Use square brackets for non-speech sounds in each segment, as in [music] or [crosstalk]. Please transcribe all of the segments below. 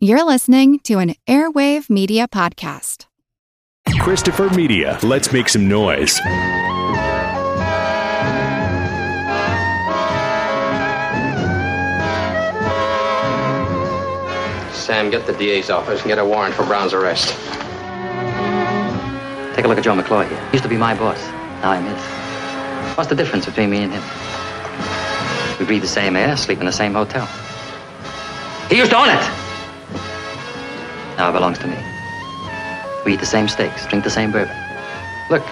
You're listening to an Airwave Media Podcast. Christopher Media. Let's make some noise. Sam, get the DA's office and get a warrant for Brown's arrest. Take a look at Joe McClure here. He Used to be my boss. Now I'm his. What's the difference between me and him? We breathe the same air, sleep in the same hotel. He used to own it. Now it belongs to me. We eat the same steaks, drink the same bourbon. Look,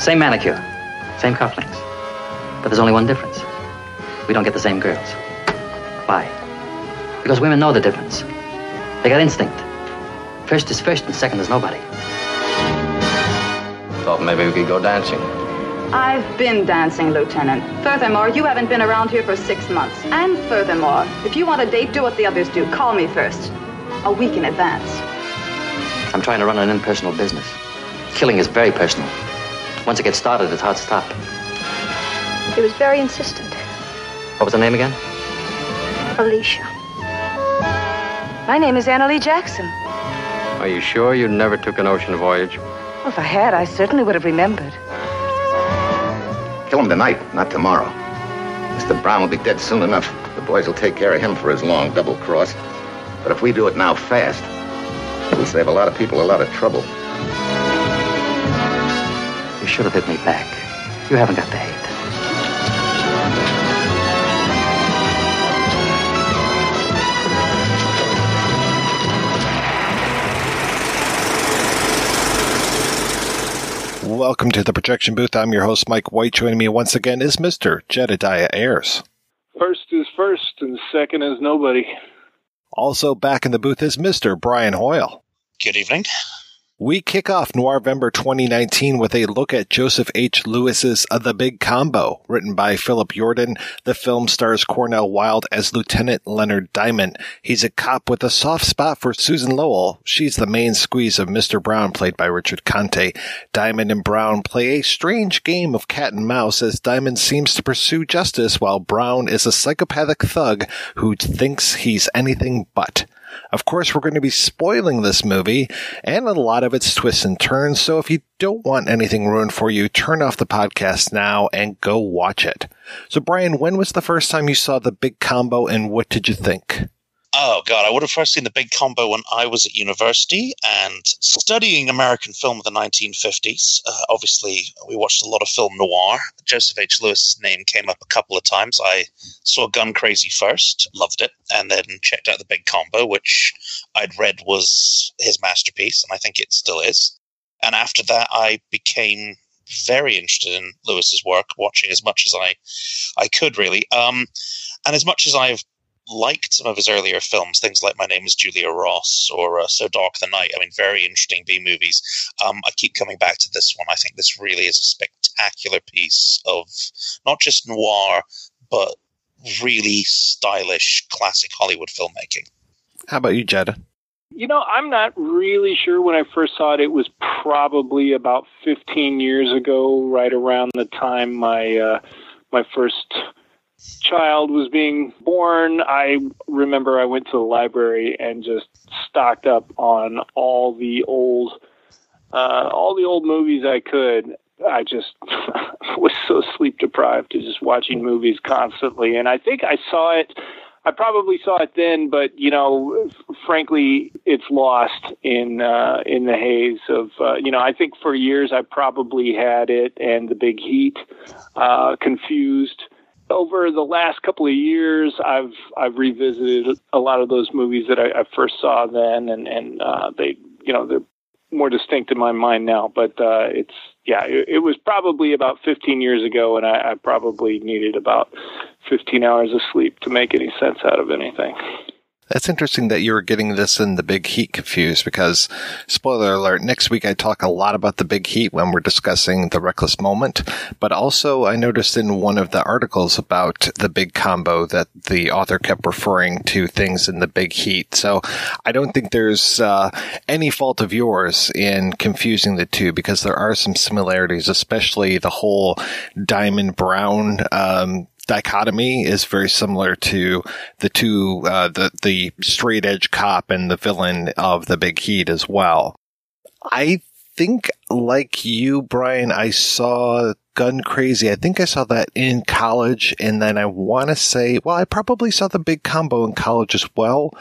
same manicure, same cufflinks. But there's only one difference. We don't get the same girls. Why? Because women know the difference. They got instinct. First is first and second is nobody. Thought maybe we could go dancing. I've been dancing, Lieutenant. Furthermore, you haven't been around here for six months. And furthermore, if you want a date, do what the others do. Call me first. A week in advance. I'm trying to run an impersonal business. Killing is very personal. Once it gets started, it's hard to stop. He was very insistent. What was the name again? Alicia. My name is Anna Lee Jackson. Are you sure you never took an ocean voyage? Well, if I had, I certainly would have remembered. Kill him tonight, not tomorrow. Mr. Brown will be dead soon enough. The boys will take care of him for his long double cross. But if we do it now fast, we'll save a lot of people a lot of trouble. You should have hit me back. You haven't got the hate. Welcome to the projection booth. I'm your host, Mike White. Joining me once again is Mr. Jedidiah Ayres. First is first, and second is nobody. Also back in the booth is Mr. Brian Hoyle. Good evening. We kick off Noirvember 2019 with a look at Joseph H. Lewis's The Big Combo, written by Philip Yordan. The film stars Cornel Wilde as Lieutenant Leonard Diamond. He's a cop with a soft spot for Susan Lowell. She's the main squeeze of Mr. Brown, played by Richard Conte. Diamond and Brown play a strange game of cat and mouse as Diamond seems to pursue justice while Brown is a psychopathic thug who thinks he's anything but. Of course, we're going to be spoiling this movie and a lot of its twists and turns. So if you don't want anything ruined for you, turn off the podcast now and go watch it. So Brian, when was the first time you saw the big combo and what did you think? Oh god, I would have first seen the big combo when I was at university and studying American film of the 1950s. Uh, obviously, we watched a lot of film noir. Joseph H. Lewis's name came up a couple of times. I saw Gun Crazy first, loved it, and then checked out the big combo, which I'd read was his masterpiece, and I think it still is. And after that, I became very interested in Lewis's work, watching as much as I I could really. Um, and as much as I've liked some of his earlier films, things like My Name is Julia Ross or uh, So Dark the Night. I mean, very interesting B movies. Um, I keep coming back to this one. I think this really is a spectacular piece of not just noir, but really stylish classic Hollywood filmmaking. How about you, Jetta? You know, I'm not really sure when I first saw it. It was probably about 15 years ago, right around the time my uh, my first child was being born, I remember I went to the library and just stocked up on all the old uh, all the old movies I could. I just [laughs] was so sleep deprived to just watching movies constantly, and I think I saw it. I probably saw it then, but you know, frankly, it's lost in uh, in the haze of uh, you know. I think for years I probably had it and the Big Heat uh, confused over the last couple of years, I've I've revisited a lot of those movies that I, I first saw then, and and uh, they you know they're more distinct in my mind now. But uh, it's yeah, it, it, was probably about 15 years ago, and I, I probably needed about 15 hours of sleep to make any sense out of anything. That's interesting that you were getting this and the big heat confused because, spoiler alert, next week I talk a lot about the big heat when we're discussing the reckless moment. But also I noticed in one of the articles about the big combo that the author kept referring to things in the big heat. So I don't think there's uh, any fault of yours in confusing the two because there are some similarities, especially the whole diamond brown um, dichotomy is very similar to the two, uh, the, the straight edge cop and the villain of the big heat as well. I think like you, Brian, I saw Gun Crazy. I think I saw that in college. And then I want to say, well, I probably saw the big combo in college as well.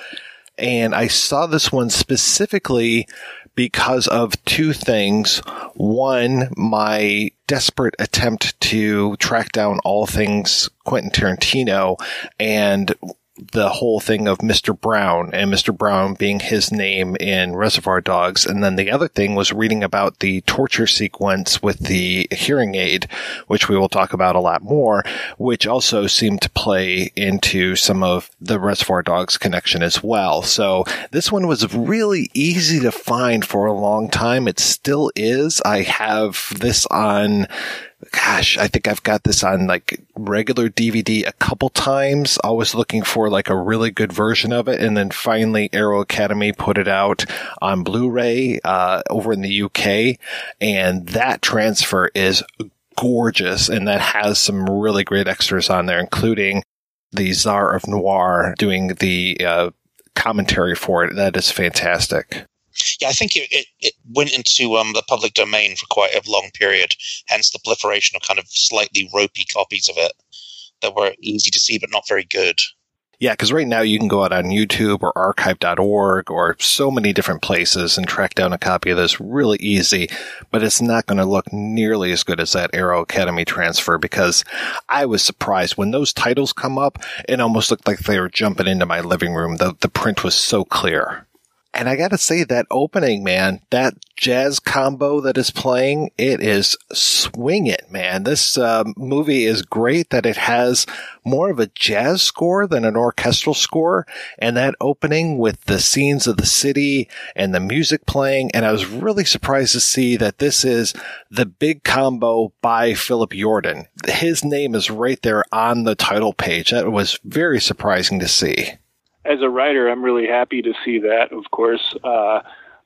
And I saw this one specifically because of two things. One, my desperate attempt to track down all things Quentin Tarantino and the whole thing of Mr. Brown and Mr. Brown being his name in Reservoir Dogs. And then the other thing was reading about the torture sequence with the hearing aid, which we will talk about a lot more, which also seemed to play into some of the Reservoir Dogs connection as well. So this one was really easy to find for a long time. It still is. I have this on gosh, I think I've got this on like regular DVD a couple times. Always looking for like a really good version of it. And then finally Arrow Academy put it out on Blu-ray, uh, over in the UK. And that transfer is gorgeous. And that has some really great extras on there, including the Czar of Noir doing the, uh, commentary for it. That is fantastic yeah, I think it, it, it went into um, the public domain for quite a long period, hence the proliferation of kind of slightly ropey copies of it that were easy to see but not very good. Yeah, because right now you can go out on YouTube or archive.org or so many different places and track down a copy of this really easy, but it's not going to look nearly as good as that Arrow Academy transfer because I was surprised when those titles come up, it almost looked like they were jumping into my living room. The, the print was so clear. And I gotta say that opening, man, that jazz combo that is playing, it is swinging, man. This uh, movie is great that it has more of a jazz score than an orchestral score. And that opening with the scenes of the city and the music playing. And I was really surprised to see that this is the big combo by Philip Yordan. His name is right there on the title page. That was very surprising to see as a writer, I'm really happy to see that, of course. Uh,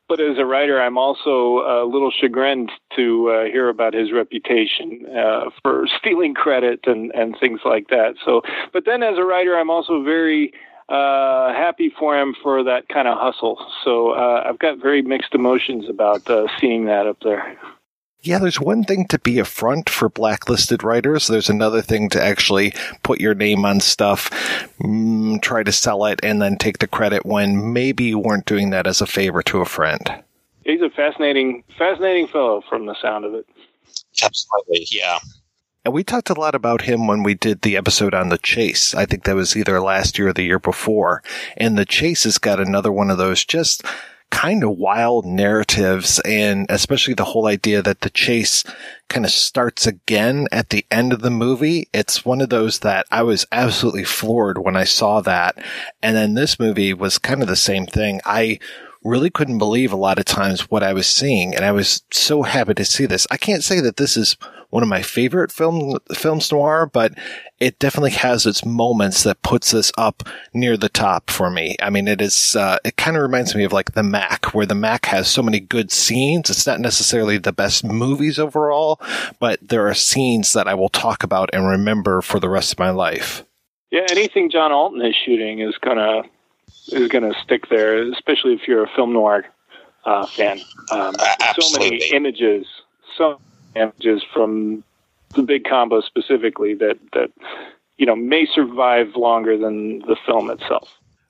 but as a writer, I'm also a little chagrined to uh, hear about his reputation uh, for [laughs] stealing credit and, and things like that. So, but then as a writer, I'm also very uh, happy for him for that kind of hustle. So uh, I've got very mixed emotions about uh, seeing that up there yeah, there's one thing to be a front for blacklisted writers. There's another thing to actually put your name on stuff, mm, try to sell it, and then take the credit when maybe you weren't doing that as a favor to a friend. He's a fascinating, fascinating fellow from the sound of it. Absolutely, yeah. And we talked a lot about him when we did the episode on The Chase. I think that was either last year or the year before. And The Chase has got another one of those just kind of wild narratives and especially the whole idea that the chase kind of starts again at the end of the movie. It's one of those that I was absolutely floored when I saw that. And then this movie was kind of the same thing. I really couldn't believe a lot of times what I was seeing and I was so happy to see this. I can't say that this is one of my favorite film films noir, but it definitely has its moments that puts this up near the top for me. I mean, it is uh, it kind of reminds me of like the Mack, where the Mack has so many good scenes. It's not necessarily the best movies overall, but there are scenes that I will talk about and remember for the rest of my life. Yeah, anything John Alton is shooting is gonna is gonna stick there, especially if you're a film noir uh, fan. Um, so many images, so many images from the big combo specifically that that you know may survive longer than the film itself.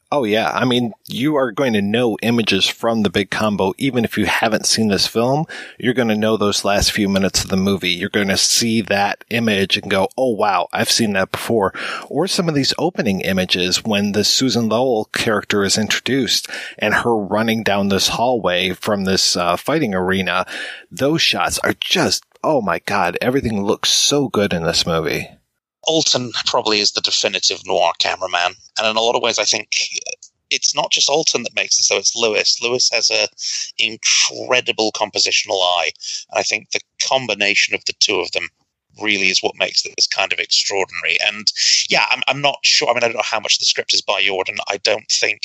Oh yeah, I mean, you are going to know images from the big combo even if you haven't seen this film. You're going to know those last few minutes of the movie. You're going to see that image and go, "Oh wow, I've seen that before." Or some of these opening images when the Susan Lowell character is introduced and her running down this hallway from this uh, fighting arena. Those shots are just oh my god, everything looks so good in this movie. Alton probably is the definitive noir cameraman, and in a lot of ways, I think it's not just Alton that makes it so; it's Lewis. Lewis has an incredible compositional eye, and I think the combination of the two of them really is what makes this kind of extraordinary. And yeah, I'm, I'm not sure. I mean, I don't know how much the script is by Yordan. I don't think,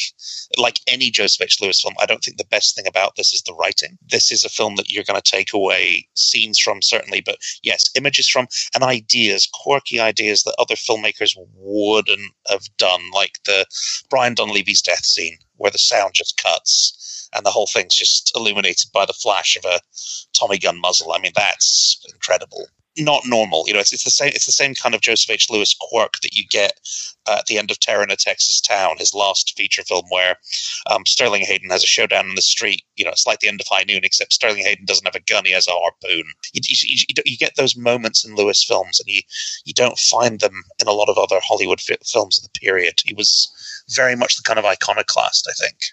like any Joseph H. Lewis film, I don't think the best thing about this is the writing. This is a film that you're going to take away scenes from, certainly, but yes, images from and ideas, quirky ideas that other filmmakers wouldn't have done, like the Brian Donlevy's death scene, where the sound just cuts and the whole thing's just illuminated by the flash of a Tommy gun muzzle. I mean, that's incredible. Not normal, you know. It's, it's the same. It's the same kind of Joseph H. Lewis quirk that you get uh, at the end of Terror in a Texas Town, his last feature film, where um, Sterling Hayden has a showdown in the street. You know, it's like the end of High Noon, except Sterling Hayden doesn't have a gun; he has a harpoon. You, you, you, you get those moments in Lewis films, and you you don't find them in a lot of other Hollywood fi- films of the period. He was very much the kind of iconoclast, I think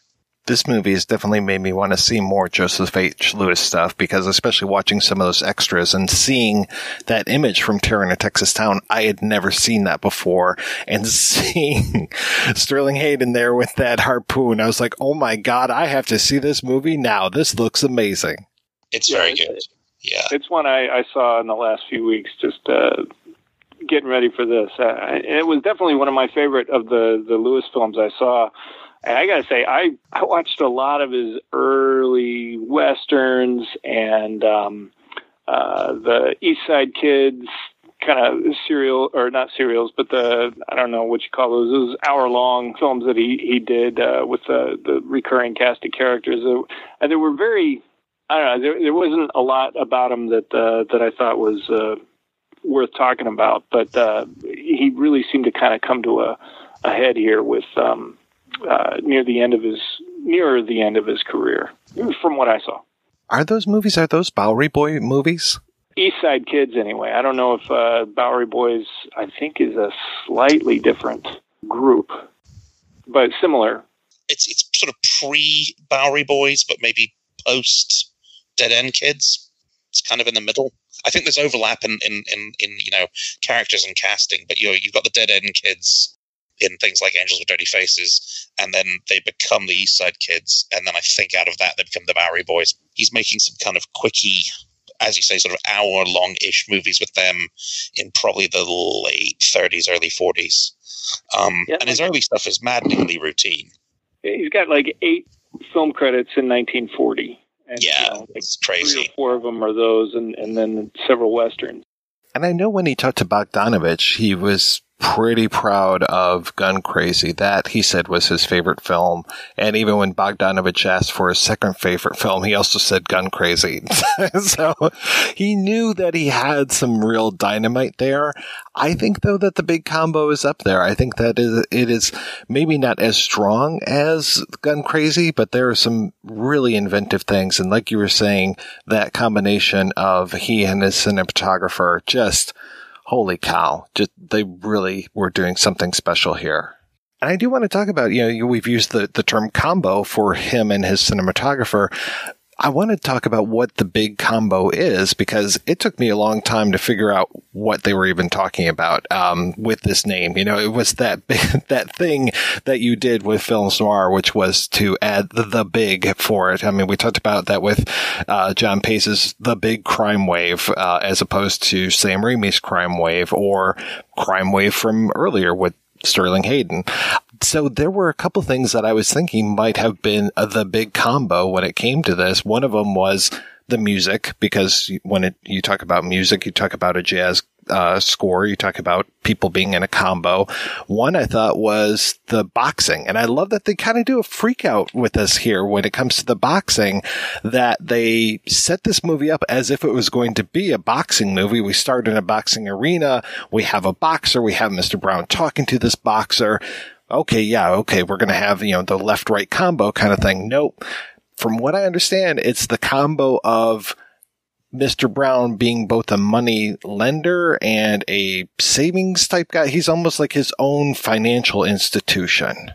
this movie has definitely made me want to see more Joseph H. Lewis stuff because especially watching some of those extras and seeing that image from Terror in a Texas Town, I had never seen that before. And [laughs] seeing Sterling Hayden there with that harpoon, I was like, oh my God, I have to see this movie now. This looks amazing. It's very good. Yeah. It's one I, I saw in the last few weeks, just, uh, getting ready for this. Uh, it was definitely one of my favorite of the, the Lewis films I saw and I gotta say, I I watched a lot of his early westerns and um, uh, the East Side Kids kind of serial or not serials, but the I don't know what you call those those hour long films that he he did uh, with the the recurring cast of characters. And they were very I don't know there there wasn't a lot about him that uh, that I thought was uh, worth talking about, but uh, he really seemed to kind of come to a, a head here with. Um, uh, near the end of his nearer the end of his career, from what I saw. Are those movies? Are those Bowery Boy movies? East Side Kids, anyway. I don't know if uh, Bowery Boys. I think is a slightly different group, but similar. It's it's sort of pre Bowery Boys, but maybe post Dead End Kids. It's kind of in the middle. I think there's overlap in, in, in, in you know characters and casting, but you know, you've got the Dead End Kids in things like Angels with Dirty Faces, and then they become the East Side Kids, and then I think out of that they become the Bowery Boys. He's making some kind of quickie, as you say, sort of hour long ish movies with them in probably the late 30s, early 40s. Um, yeah, and his early stuff is maddeningly routine. He's got like eight film credits in 1940. And, yeah, you know, like it's crazy. Three or four of them are those, and, and then several westerns. And I know when he talked to Bogdanovich, he was pretty proud of Gun Crazy. That he said was his favorite film. And even when Bogdanovich asked for his second favorite film, he also said Gun Crazy. [laughs] so he knew that he had some real dynamite there. I think though that the big combo is up there. I think that it is maybe not as strong as Gun Crazy, but there are some really inventive things. And like you were saying, that combination of he and his cinematographer just holy cow, just they really were doing something special here. And I do want to talk about, you know, we've used the, the term combo for him and his cinematographer. I want to talk about what the big combo is because it took me a long time to figure out what they were even talking about um, with this name. You know, it was that [laughs] that thing that you did with films noir, which was to add the, the big for it. I mean, we talked about that with uh, John Pace's The Big Crime Wave, uh, as opposed to Sam Raimi's Crime Wave or Crime Wave from earlier with Sterling Hayden so there were a couple things that I was thinking might have been uh, the big combo when it came to this. One of them was the music, because when it, you talk about music, you talk about a jazz uh, score. You talk about people being in a combo. One I thought was the boxing. And I love that they kind of do a freak out with us here when it comes to the boxing, that they set this movie up as if it was going to be a boxing movie. We start in a boxing arena. We have a boxer. We have Mr. Brown talking to this boxer okay, yeah, okay, we're going to have, you know, the left right combo kind of thing. Nope. From what I understand, it's the combo of Mr. Brown being both a money lender and a savings type guy. He's almost like his own financial institution.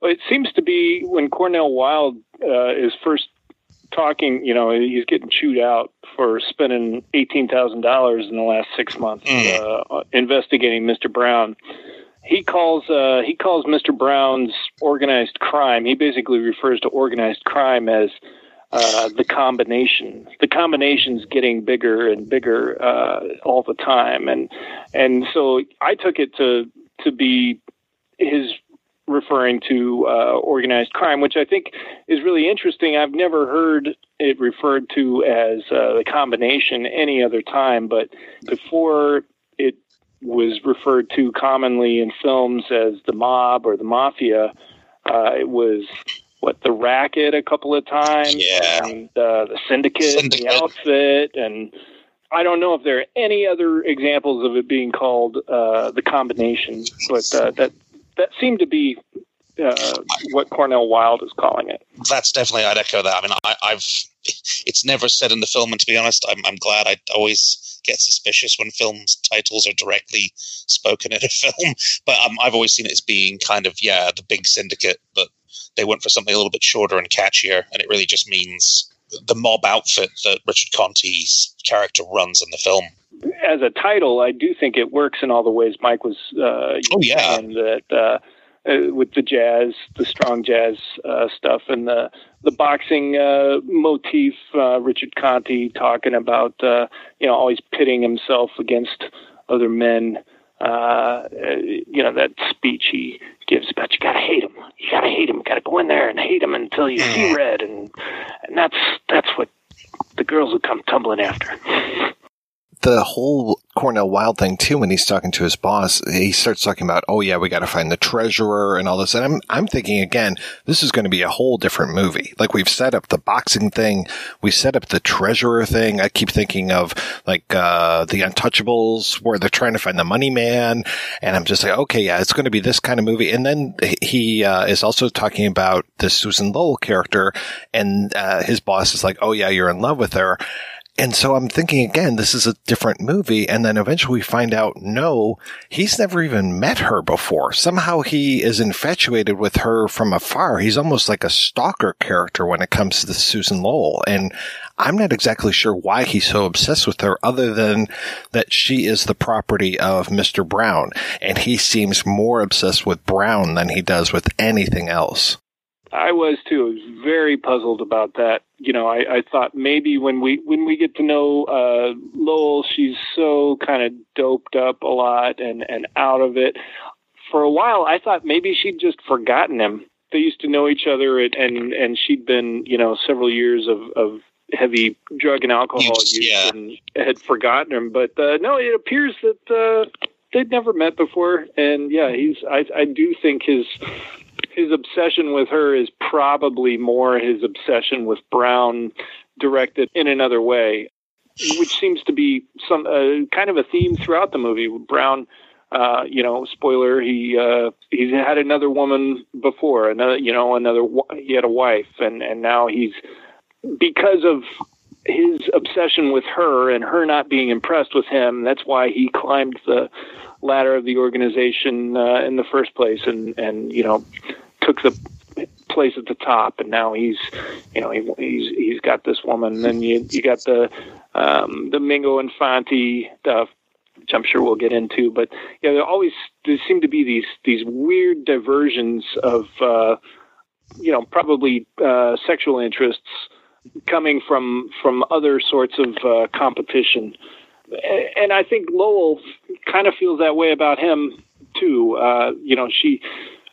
Well, it seems to be when Cornel Wilde uh, is first talking, you know, he's getting chewed out for spending $18,000 in the last six months mm. uh, investigating Mr. Brown he calls uh, he calls Mr. Brown's organized crime. He basically refers to organized crime as uh, the combination. The combination's getting bigger and bigger uh, all the time, and and so I took it to to be his referring to uh, organized crime, which I think is really interesting. I've never heard it referred to as uh, the combination any other time, but before it was referred to commonly in films as the mob or the mafia, uh, it was what the racket a couple of times, Yeah. and uh, the syndicate, Syndicate. the outfit, and I don't know if there are any other examples of it being called uh, the combination, but uh, that that seemed to be uh, what Cornel Wilde is calling it. That's definitely I'd echo that. I mean, I, I've it's never said in the film, and to be honest, I'm I'm glad. I always get suspicious when films titles are directly spoken in a [laughs] film, but um, I've always seen it as being kind of yeah the big syndicate, but they went for something a little bit shorter and catchier, and it really just means the mob outfit that Richard Conte's character runs in the film. As a title, I do think it works in all the ways Mike was. Uh, Oh, yeah. and that uh, uh, with the jazz, the strong jazz uh, stuff, and the the boxing uh, motif. Uh, Richard Conte talking about uh, you know always pitting himself against other men. Uh, uh, you know that speech he gives about you gotta hate him, you gotta hate him, you gotta go in there and hate him until you see red, and and that's that's what the girls will come tumbling after. The whole Cornel Wilde thing too, when he's talking to his boss, he starts talking about, oh yeah, we got to find the treasurer and all this. And I'm, I'm thinking again, this is going to be a whole different movie. Like we've set up the boxing thing. We set up the treasurer thing. I keep thinking of like, uh, the Untouchables where they're trying to find the money man. And I'm just like, okay, yeah, it's going to be this kind of movie. And then he, uh, is also talking about this Susan Lowell character and, uh, his boss is like, oh yeah, you're in love with her. And so I'm thinking again, this is a different movie. And then eventually we find out, no, he's never even met her before. Somehow he is infatuated with her from afar. He's almost like a stalker character when it comes to Susan Lowell. And I'm not exactly sure why he's so obsessed with her other than that she is the property of Mr. Brown. And he seems more obsessed with Brown than he does with anything else. I was too. I was very puzzled about that. You know, I, I thought maybe when we when we get to know uh, Lowell, she's so kind of doped up a lot and and out of it. For a while, I thought maybe she'd just forgotten him. They used to know each other, and and, and she'd been you know several years of of heavy drug and alcohol Use, yeah. and had forgotten him. But uh, no, it appears that uh, they'd never met before, and yeah, he's. I I do think his his obsession with her is probably more his obsession with Brown directed in another way, which seems to be some uh, kind of a theme throughout the movie. Brown, uh, you know, spoiler, he uh, he's had another woman before, another, you know, another he had a wife, and and now he's because of his obsession with her and her not being impressed with him. That's why he climbed the ladder of the organization uh, in the first place, and and you know took the place at the top, and now he's you know he, he's he's got this woman. And then you you got the um, the Mingo and Infante stuff, which I'm sure we'll get into. But yeah, there always there seem to be these these weird diversions of uh, you know probably uh, sexual interests coming from from other sorts of uh, competition. And I think Lowell kind of feels that way about him too. Uh, you know, she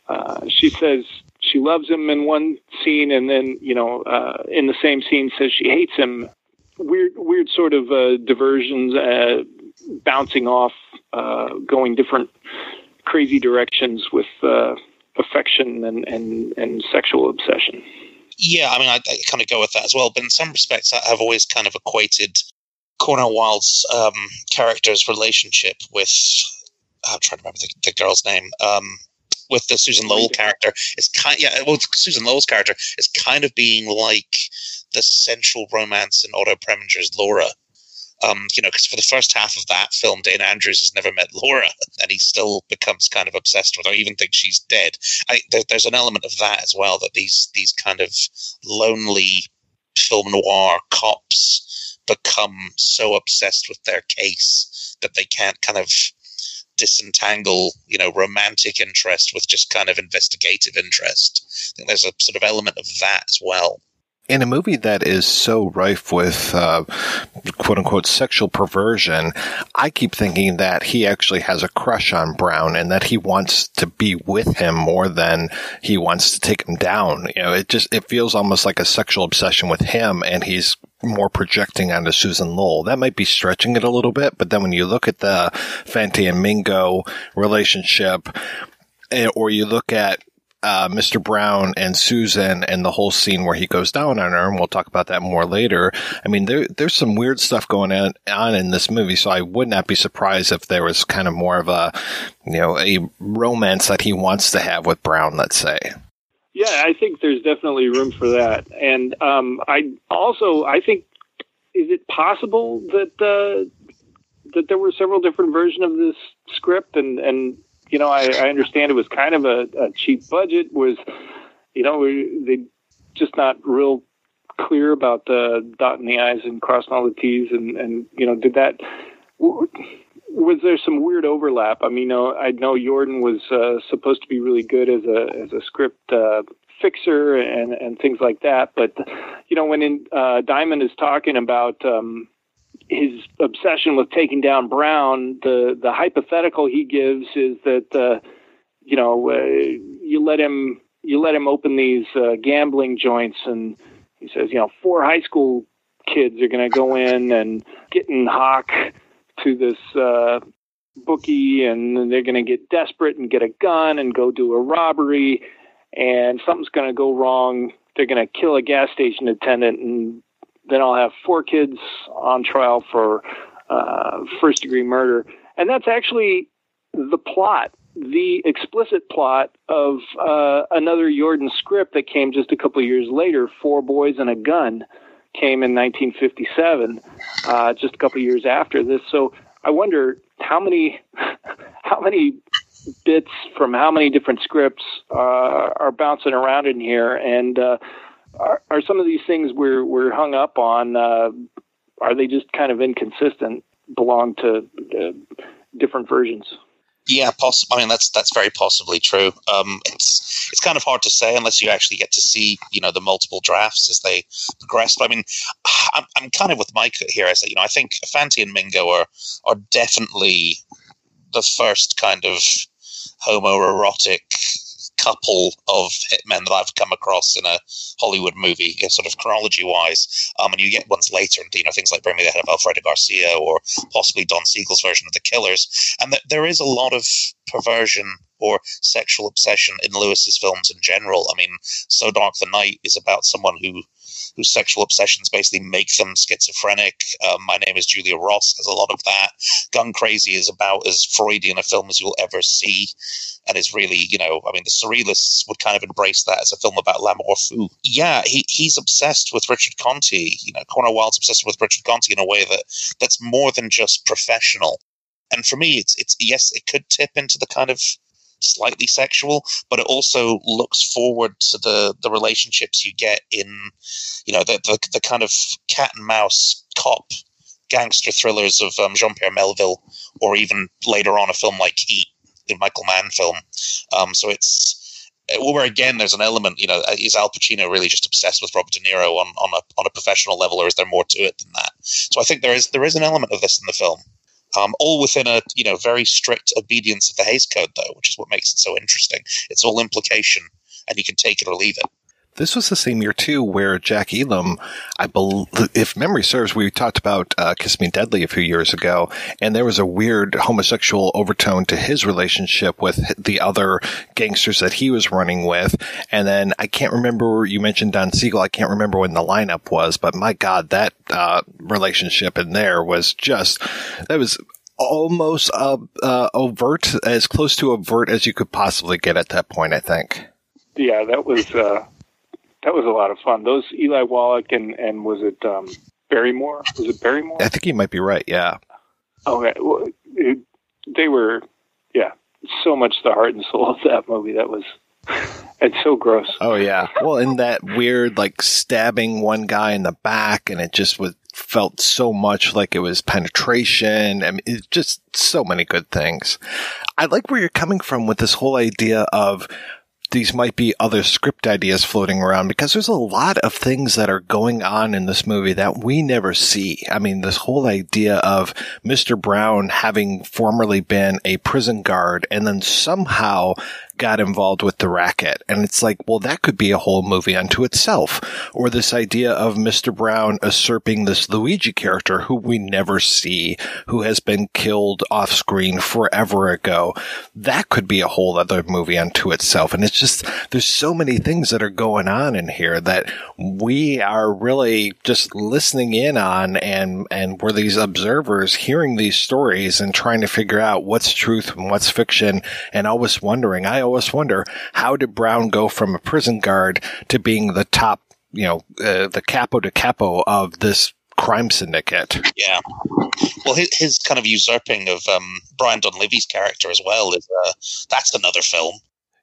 uh, she says she loves him in one scene, and then you know, uh, in the same scene says she hates him. Weird, weird sort of uh, diversions, uh, bouncing off, uh, going different crazy directions with affection and, and and sexual obsession. Yeah, I mean, I, I kind of go with that as well. But in some respects, I have always kind of equated Cornel Wilde's um, character's relationship with I'm trying to remember the, the girl's name. Um, with the Susan Lowell character, it's kind yeah. Well, Susan Lowell's character is kind of being like the central romance in Otto Preminger's Laura. Um, you know, because for the first half of that film, Dana Andrews has never met Laura, and he still becomes kind of obsessed with her, even thinks she's dead. I, there, there's an element of that as well. That these these kind of lonely film noir cops become so obsessed with their case that they can't kind of disentangle, you know, romantic interest with just kind of investigative interest. I think there's a sort of element of that as well. in a movie that is so rife with uh, quote unquote sexual perversion, I keep thinking that he actually has a crush on Brown and that he wants to be with him more than he wants to take him down. You know, it just it feels almost like a sexual obsession with him, and he's more projecting onto Susan Lowell. That might be stretching it a little bit, but then when you look at the Fante and Mingo relationship, eh, or you look at uh, Mr. Brown and Susan and the whole scene where he goes down on her, and we'll talk about that more later. I mean, there, there's some weird stuff going on, on in this movie, so I would not be surprised if there was kind of more of a, you know, a romance that he wants to have with Brown, let's say. Yeah, I think there's definitely room for that, and um, I also I think is it possible that uh, that there were several different versions of this script, and and you know, I, I understand it was kind of a, a cheap budget. Was you know they just not real clear about the dotting the i's and crossing all the t's, and and you know did that. Was there some weird overlap? I mean, I know Yordan was uh, supposed to be really good as a as a script uh, fixer and and things like that, but you know, when in, uh, Diamond is talking about um, his obsession with taking down Brown, the the hypothetical he gives is that uh, you know uh, you let him you let him open these uh, gambling joints, and he says you know four high school kids are going to go in and get in hock to this uh, bookie, and they're going to get desperate and get a gun and go do a robbery, and something's going to go wrong. They're going to kill a gas station attendant and then I'll have four kids on trial for uh, first degree murder. And that's actually the plot, the explicit plot of uh, another Yordan script that came just a couple years later, Four Boys and a Gun, came in 1957, uh, just a couple years after this. So I wonder how many, [laughs] how many bits from how many different scripts uh, are bouncing around in here, and uh, are, are some of these things we're we're hung up on? Uh, are they just kind of inconsistent? Belong to uh, different versions? Yeah, poss- I mean that's that's very possibly true. Um, it's it's kind of hard to say unless you actually get to see you know the multiple drafts as they progress. But I mean, I'm, I'm kind of with Mike here. I say you know I think Fante and Mingo are are definitely the first kind of homoerotic couple of hitmen that I've come across in a Hollywood movie, sort of chronology wise. Um, and you get ones later, and you know, things like Bring Me the Head of Alfredo Garcia or possibly Don Siegel's version of The Killers. And th- there is a lot of perversion or sexual obsession in Lewis's films in general. I mean, So Dark the Night is about someone who whose sexual obsessions basically make them schizophrenic. Um, My name is Julia Ross has a lot of that. Gun Crazy is about as Freudian a film as you'll ever see, and is really, you know, I mean, the Surrealists would kind of embrace that as a film about l'amour fou. Yeah, he, he's obsessed with Richard Conte. You know, Cornel Wilde's obsessed with Richard Conte in a way that that's more than just professional. And for me, it's it's yes, it could tip into the kind of slightly sexual, but it also looks forward to the the relationships you get in, you know, the the, the kind of cat and mouse cop gangster thrillers of um, Jean Pierre Melville, or even later on a film like Heat, the Michael Mann film. Um, so it's where again there's an element, you know, is Al Pacino really just obsessed with Robert De Niro on on a on a professional level, or is there more to it than that? So I think there is there is an element of this in the film. Um, all within a you know very strict obedience of the Hays Code, though, which is what makes it so interesting. It's all implication, and you can take it or leave it. This was the same year too, where Jack Elam, I believe, if memory serves, we talked about uh, "Kiss Me Deadly" a few years ago, and there was a weird homosexual overtone to his relationship with the other gangsters that he was running with. And then I can't remember. You mentioned Don Siegel. I can't remember when the lineup was, but my God, that uh, relationship in there was just that was almost uh, uh, overt, as close to overt as you could possibly get at that point. I think. Yeah, that was uh, that was a lot of fun. Those Eli Wallach and and was it um, Barrymore? Was it Barrymore? I think you might be right. Yeah. Okay. Well, it, they were, yeah, so much the heart and soul of that movie. That was. It's so gross. Oh yeah. Well, in that weird like stabbing one guy in the back, and it just was felt so much like it was penetration. I mean, it's just so many good things. I like where you're coming from with this whole idea of these might be other script ideas floating around because there's a lot of things that are going on in this movie that we never see. I mean, this whole idea of Mr. Brown having formerly been a prison guard and then somehow got involved with the racket. And it's like, well, that could be a whole movie unto itself. Or this idea of Mr. Brown usurping this Luigi character who we never see, who has been killed off screen forever ago. That could be a whole other movie unto itself. And it's just, there's so many things that are going on in here that we are really just listening in on and, and we're these observers hearing these stories and trying to figure out what's truth and what's fiction and always wondering. I always wonder how did Brown go from a prison guard to being the top, you know, uh, the capo de capo of this crime syndicate? Yeah. Well, his, his kind of usurping of um, Brian Donlevy's character as well is uh, that's another film.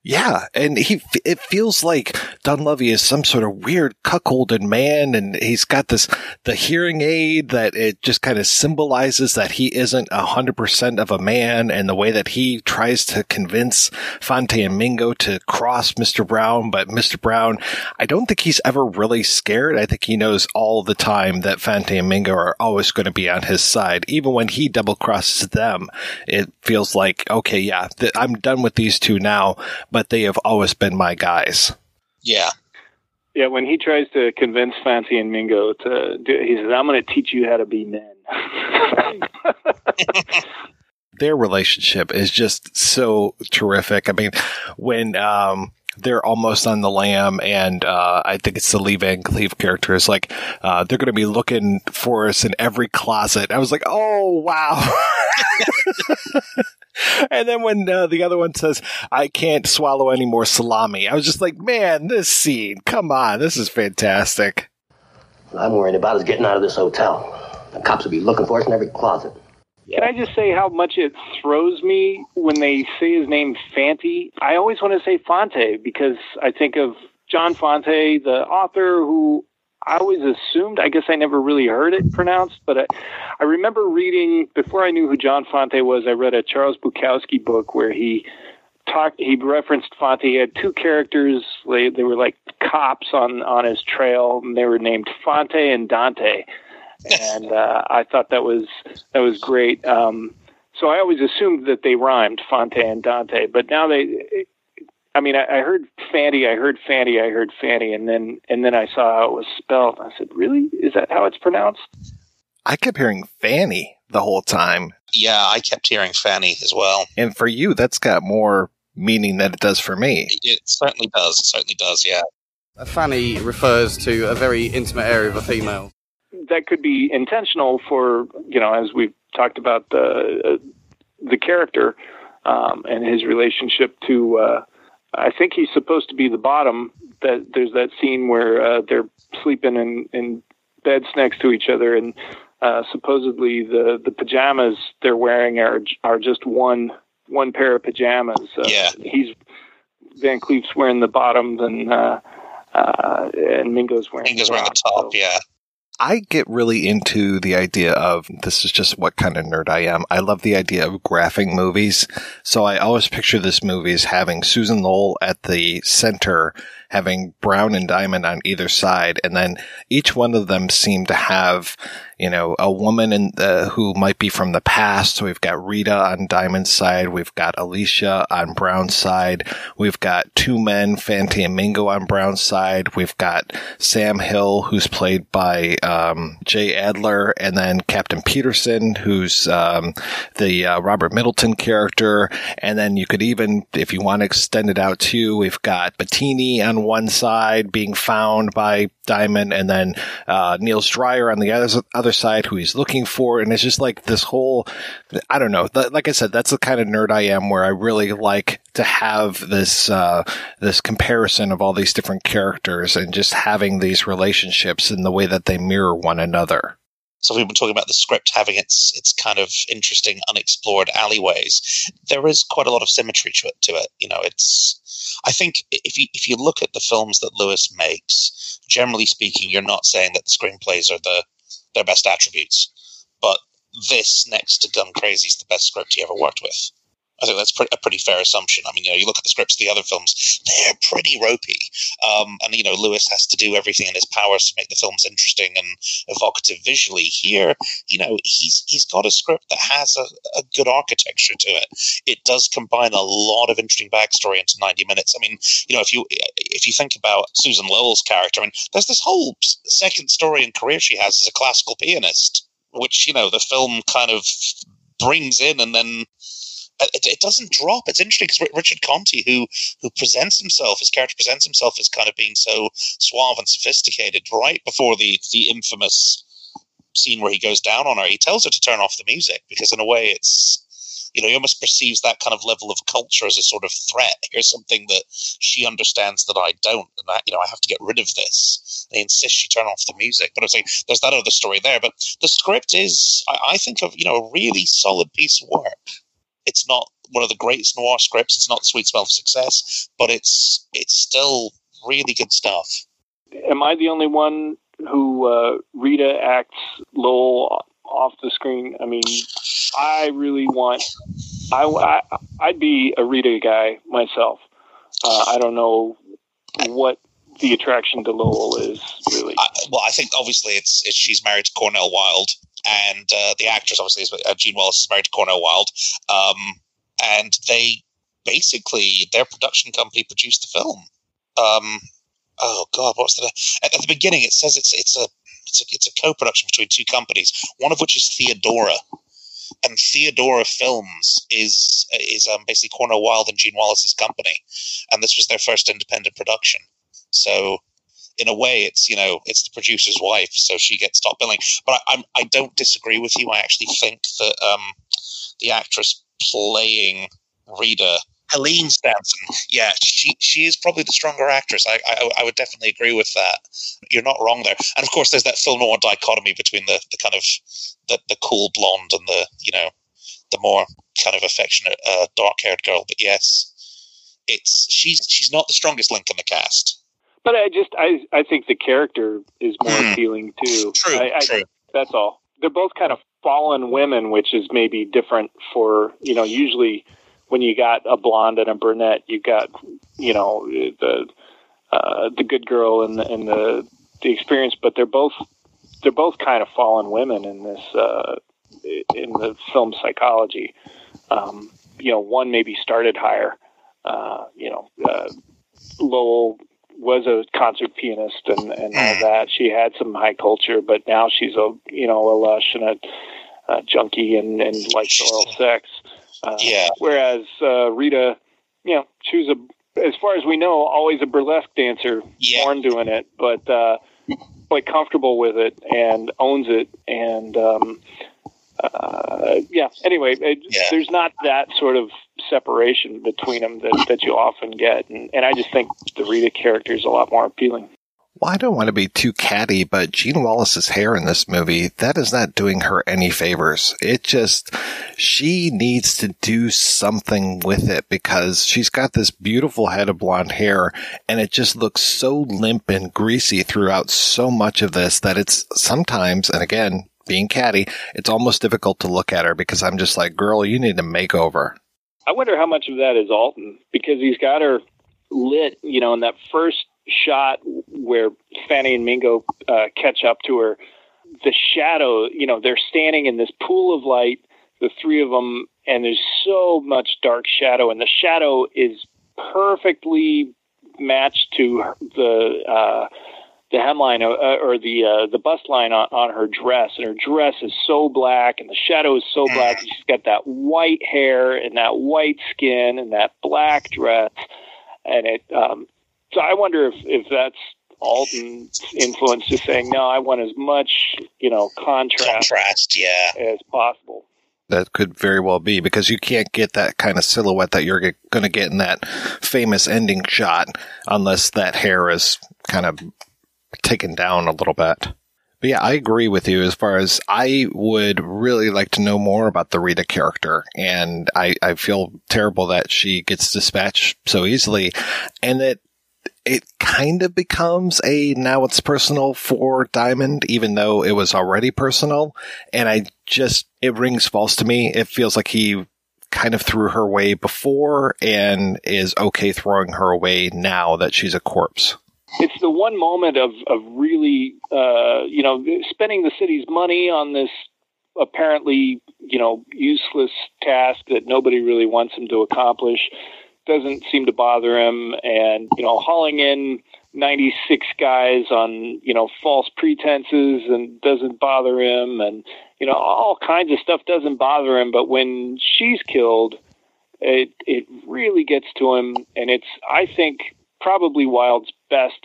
Yeah, and he it feels like Donlevy is some sort of weird cuckolded man, and he's got this the hearing aid that it just kind of symbolizes that he isn't a hundred percent of a man, and the way that he tries to convince Fante and Mingo to cross Mr. Brown, but Mr. Brown, I don't think he's ever really scared. I think he knows all the time that Fante and Mingo are always going to be on his side, even when he double crosses them. It feels like okay, yeah, th- I'm done with these two now but they have always been my guys. Yeah. Yeah, when he tries to convince Fancy and Mingo to do, he says, I'm going to teach you how to be men. [laughs] Their relationship is just so terrific. I mean, when, um, they're almost on the lam, and uh, I think it's the Lee Van Cleef character is like uh, they're going to be looking for us in every closet. I was like, oh wow. [laughs] and then when uh, the other one says, I can't swallow any more salami, I was just like, man, this scene, come on, this is fantastic. What I'm worried about is getting out of this hotel. The cops will be looking for us in every closet. Can I just say how much it throws me when they say his name Fanti? I always want to say Fonte because I think of John Fonte, the author who I always assumed, I guess I never really heard it pronounced, but I, I remember reading, before I knew who John Fonte was, I read a Charles Bukowski book where he talked, he referenced Fonte. He had two characters, they, they were like cops on, on his trail, and they were named Fonte and Dante. And [laughs] uh, I thought that was, that was great. Um, so I always assumed that they rhymed Fonte and Dante, but now they, I mean, I, I heard Fanny, I heard Fanny, I heard Fanny, and then and then I saw how it was spelled. I said, "Really? Is that how it's pronounced?" I kept hearing Fanny the whole time. Yeah, I kept hearing Fanny as well. And for you, that's got more meaning than it does for me. It certainly does. It certainly does. Yeah. A fanny refers to a very intimate area of a female. That could be intentional for you know, as we've talked about the uh, the character um, and his relationship to. Uh, I think he's supposed to be the bottom. That there's that scene where uh, they're sleeping in, in beds next to each other, and uh, supposedly the the pajamas they're wearing are are just one one pair of pajamas. Uh, yeah, he's Van Cleef's wearing the bottom, then uh, uh, and Mingo's wearing Mingo's the wearing the top. So. Yeah. I get really into the idea of this is just what kind of nerd I am. I love the idea of graphing movies. So I always picture this movie as having Susan Lowell at the center having Brown and Diamond on either side, and then each one of them seemed to have, you know, a woman in the, who might be from the past. So we've got Rita on Diamond's side, we've got Alicia on Brown's side, we've got two men, Fante and Mingo on Brown's side, we've got Sam Hill, who's played by um, Jay Adler, and then Captain Peterson, who's um, the uh, Robert Middleton character, and then you could even, if you want to extend it out too, we've got Bettini on one side being found by Diamond and then uh, Niels Dreyer on the other, other side who he's looking for. And it's just like this whole, I don't know. Like I said, that's the kind of nerd I am where I really like to have this, uh, this comparison of all these different characters and just having these relationships in the way that they mirror one another. So we've been talking about the script having its its kind of interesting unexplored alleyways. There is quite a lot of symmetry to it. To it, you know, it's I think if you if you look at the films that Lewis makes, generally speaking, you're not saying that the screenplays are the their best attributes, but this next to Gun Crazy is the best script he ever worked with. I think that's a pretty fair assumption. I mean, you know, you look at the scripts of the other films; they're pretty ropey, um, and you know, Lewis has to do everything in his powers to make the films interesting and evocative visually. Here, you know, he's he's got a script that has a, a good architecture to it. It does combine a lot of interesting backstory into ninety minutes. I mean, you know, if you if you think about Susan Lowell's character, I mean, there's this whole second story and career she has as a classical pianist, which you know the film kind of brings in and then Uh, it, it doesn't drop. It's interesting because Richard Conte, who who presents himself, his character presents himself as kind of being so suave and sophisticated, right before the the infamous scene where he goes down on her, he tells her to turn off the music because in a way it's you know, he almost perceives that kind of level of culture as a sort of threat. Here's something that she understands that I don't, and that you know, I have to get rid of this. They insist she turn off the music, but I'm saying there's that other story there. But the script is, I, I think, of you know, a really solid piece of work. It's not one of the greatest noir scripts. It's not the sweet smell of success, but it's it's still really good stuff. Am I the only one who uh, Rita acts Lowell off the screen? I mean, I really want. I, I I'd be a Rita guy myself. Uh, I don't know what the attraction to Lowell is really. Uh, well, I think obviously it's, it's she's married to Cornel Wilde, and uh, the actress obviously is uh, Jean Wallace is married to Cornel Wilde, um, and they basically their production company produced the film. Um, oh God, what's the at, at, the beginning? It says it's it's a it's a it's a co-production between two companies, one of which is Theodora. And Theodora Films is is um, basically Cornel Wilde and Jean Wallace's company, and this was their first independent production. So in a way, it's you know it's the producer's wife, so she gets top billing. But I, I'm I don't disagree with you. I actually think that um, the actress playing Rita, Helene Stanton, yeah, she she is probably the stronger actress. I, I I would definitely agree with that. You're not wrong there. And of course, there's that film noir dichotomy between the the kind of the the cool blonde and the you know the more kind of affectionate uh, dark haired girl. But yes, it's she's she's not the strongest link in the cast. But I just I I think the character is more mm. appealing too. True, I, true. That's all. They're both kind of fallen women, which is maybe different for you know usually when you got a blonde and a brunette, you got you know the uh, the good girl and the, and the the experience, but they're both they're both kind of fallen women in this uh, in the film psychology. Um, you know, one maybe started higher. Uh, you know, uh, Lowell was a concert pianist and, and all that. She had some high culture, but now she's a you know a lush and a, a junkie and, and likes oral sex. Uh, yeah. Whereas uh, Rita, you know, she was a, as far as we know, always a burlesque dancer, yeah. born doing it, but uh, quite comfortable with it and owns it. And um, uh, yeah, anyway, it, yeah. there's not that sort of separation between them that, that you often get. And, and I just think the Rita character is a lot more appealing. Well, I don't want to be too catty, but Jean Wallace's hair in this movie, that is not doing her any favors. It just, she needs to do something with it because she's got this beautiful head of blonde hair and it just looks so limp and greasy throughout so much of this that it's sometimes, and again, being catty, it's almost difficult to look at her because I'm just like, girl, you need a makeover. I wonder how much of that is Alton because he's got her lit, you know, in that first shot where Fante and Mingo uh, catch up to her. The shadow, you know, they're standing in this pool of light, the three of them, and there's so much dark shadow, and the shadow is perfectly matched to the uh, the hemline uh, or the uh, the bust line on, on her dress, and her dress is so black, and the shadow is so black. And she's got that white hair and that white skin and that black dress, and it. Um, so I wonder if if that's Alton's influence, just saying, no, I want as much you know contrast, contrast, yeah, as possible. That could very well be because you can't get that kind of silhouette that you're going to get in that famous ending shot unless that hair is kind of taken down a little bit. But yeah, I agree with you as far as I would really like to know more about the Rita character. And I, I feel terrible that she gets dispatched so easily and that it kind of becomes a now it's personal for Diamond, even though it was already personal. And I just, it rings false to me. It feels like he kind of threw her away before and is okay throwing her away now that she's a corpse. It's the one moment of of really, uh, you know, spending the city's money on this apparently, you know, useless task that nobody really wants him to accomplish. Doesn't seem to bother him, and you know, hauling in 96 guys on you know false pretenses and doesn't bother him. And you know all kinds of stuff doesn't bother him. But when she's killed it it really gets to him. And it's i think probably Wilde's best